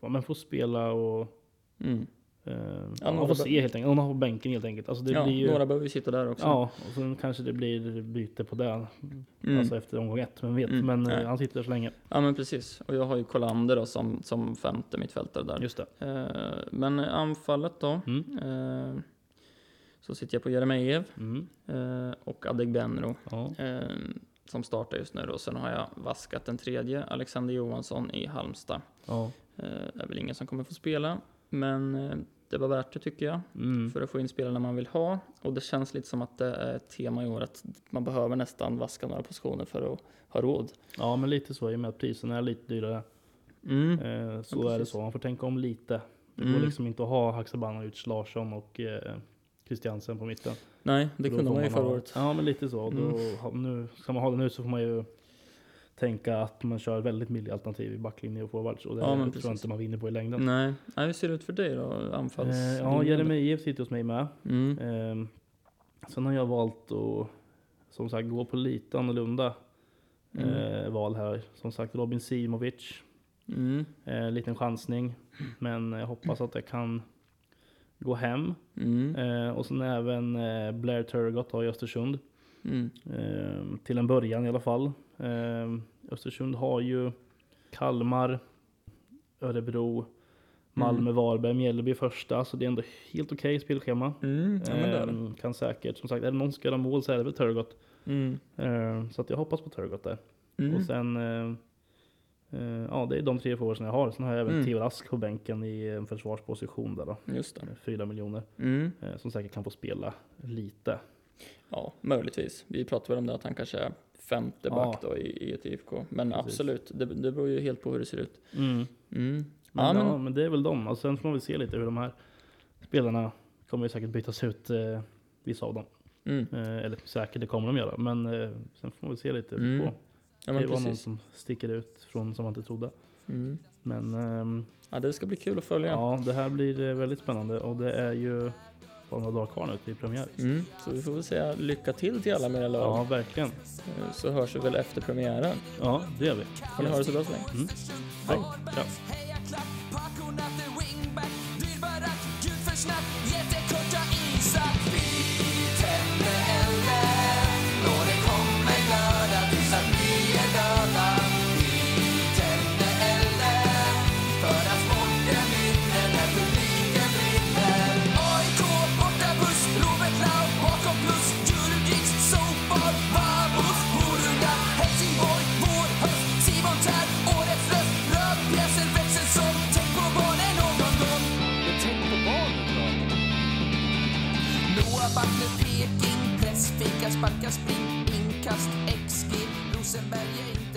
Speaker 1: ja, men får spela och
Speaker 2: Mm.
Speaker 1: Eh, ja, man får se helt enkelt. Han har på bänken helt enkelt. Alltså det
Speaker 2: ja,
Speaker 1: blir ju,
Speaker 2: några behöver ju sitta där också.
Speaker 1: Ja, och sen kanske det blir byte på det.
Speaker 2: Mm.
Speaker 1: Alltså efter omgång ett, men vet.
Speaker 2: Mm,
Speaker 1: Men eh,
Speaker 2: nej.
Speaker 1: han sitter så länge.
Speaker 2: ja men precis. Och jag har ju Kolander då som, som femte mittfältare där.
Speaker 1: Just det.
Speaker 2: Eh, men anfallet då.
Speaker 1: Mm.
Speaker 2: Eh, så sitter jag på Jeremejeff
Speaker 1: Mm.
Speaker 2: eh, och Adegbenro.
Speaker 1: Ja.
Speaker 2: eh, som startar just nu då. Sen har jag vaskat den tredje, Alexander Johansson i Halmstad.
Speaker 1: Ja.
Speaker 2: Eh, det är väl ingen som kommer få spela, men eh, det var värt det tycker jag.
Speaker 1: Mm.
Speaker 2: För att få in spelarna man vill ha. Och det känns lite som att det är ett tema i år att man behöver nästan vaska några positioner för att ha råd.
Speaker 1: ja, men lite så i och med att priserna är lite dyrare.
Speaker 2: Mm.
Speaker 1: Eh, så
Speaker 2: Ja,
Speaker 1: är det så. Man får tänka om lite. Det
Speaker 2: Mm.
Speaker 1: går liksom inte att ha Haksabanovic, Larsson och eh, Christiansen på mitten.
Speaker 2: Nej, det kunde man ju förra året.
Speaker 1: Ja, men lite så. Då,
Speaker 2: Mm.
Speaker 1: nu, ska man ha det nu så får man ju tänka att man kör väldigt billiga alternativ i backlinje och forwards. Och det
Speaker 2: Ja,
Speaker 1: tror jag inte man vinner på i längden.
Speaker 2: Nej. Nej, hur ser det ut för dig då? Anfalls...
Speaker 1: Eh, ja, Jeremejeff sitter hos mig med.
Speaker 2: Mm.
Speaker 1: Eh, sen har jag valt att som sagt gå på lite annorlunda
Speaker 2: Mm.
Speaker 1: eh, val här. Som sagt Robin Simovic.
Speaker 2: Mm.
Speaker 1: Eh, liten chansning. Men jag hoppas att det kan gå hem.
Speaker 2: Mm.
Speaker 1: Eh, och sen även eh, Blair Turgott har i Östersund.
Speaker 2: Mm.
Speaker 1: Eh, till en början i alla fall. Eh, Östersund har ju Kalmar, Örebro, Malmö, Varberg, Mjällby första. Så det är ändå helt okej spelschema.
Speaker 2: Mm. Ja, men det är det.
Speaker 1: Eh, kan säkert, som sagt, är det någon som ska göra mål så är det väl Turgott.
Speaker 2: Mm.
Speaker 1: Eh, så att jag hoppas på Turgott där.
Speaker 2: Mm.
Speaker 1: Och sen, eh, eh, ja det är de tre forwardsen jag har. Sen har jag även
Speaker 2: Mm.
Speaker 1: Theo Rask på bänken i en försvarsposition där då.
Speaker 2: Just det.
Speaker 1: Eh, Fyra miljoner.
Speaker 2: Mm.
Speaker 1: Eh, som säkert kan få spela lite.
Speaker 2: Ja, möjligtvis. Vi pratade väl om det att han kanske femte
Speaker 1: Ja.
Speaker 2: back då i, i ett IFK. Men
Speaker 1: Precis.
Speaker 2: absolut, det, det beror ju helt på hur det ser ut.
Speaker 1: Mm.
Speaker 2: Mm.
Speaker 1: Men,
Speaker 2: Ja,
Speaker 1: ja,
Speaker 2: men,
Speaker 1: men det är väl de. Och sen får man väl se lite hur de här spelarna kommer ju säkert bytas ut, eh, vissa av dem.
Speaker 2: mm.
Speaker 1: Eh, eller säkert, det kommer de göra. Men eh, sen får man väl se lite
Speaker 2: Mm.
Speaker 1: på.
Speaker 2: Ja,
Speaker 1: det
Speaker 2: men
Speaker 1: var någon som sticker ut från som man inte trodde.
Speaker 2: Mm.
Speaker 3: Men ehm,
Speaker 2: Ja, det ska bli kul att följa.
Speaker 3: ja, det här blir eh, väldigt spännande och det är ju bara några dagar kvar nu till premiär.
Speaker 2: Mm, så vi får väl säga lycka till till alla med era lag.
Speaker 3: Ja, verkligen.
Speaker 2: Eh, Så hörs vi väl efter premiären.
Speaker 3: Ja, det gör vi.
Speaker 2: Får ni ha det så bra så länge.
Speaker 3: Mm. Hej. Ja.
Speaker 4: Sparkar, sparka, spring, inkast, XG, Rosenberg, är inte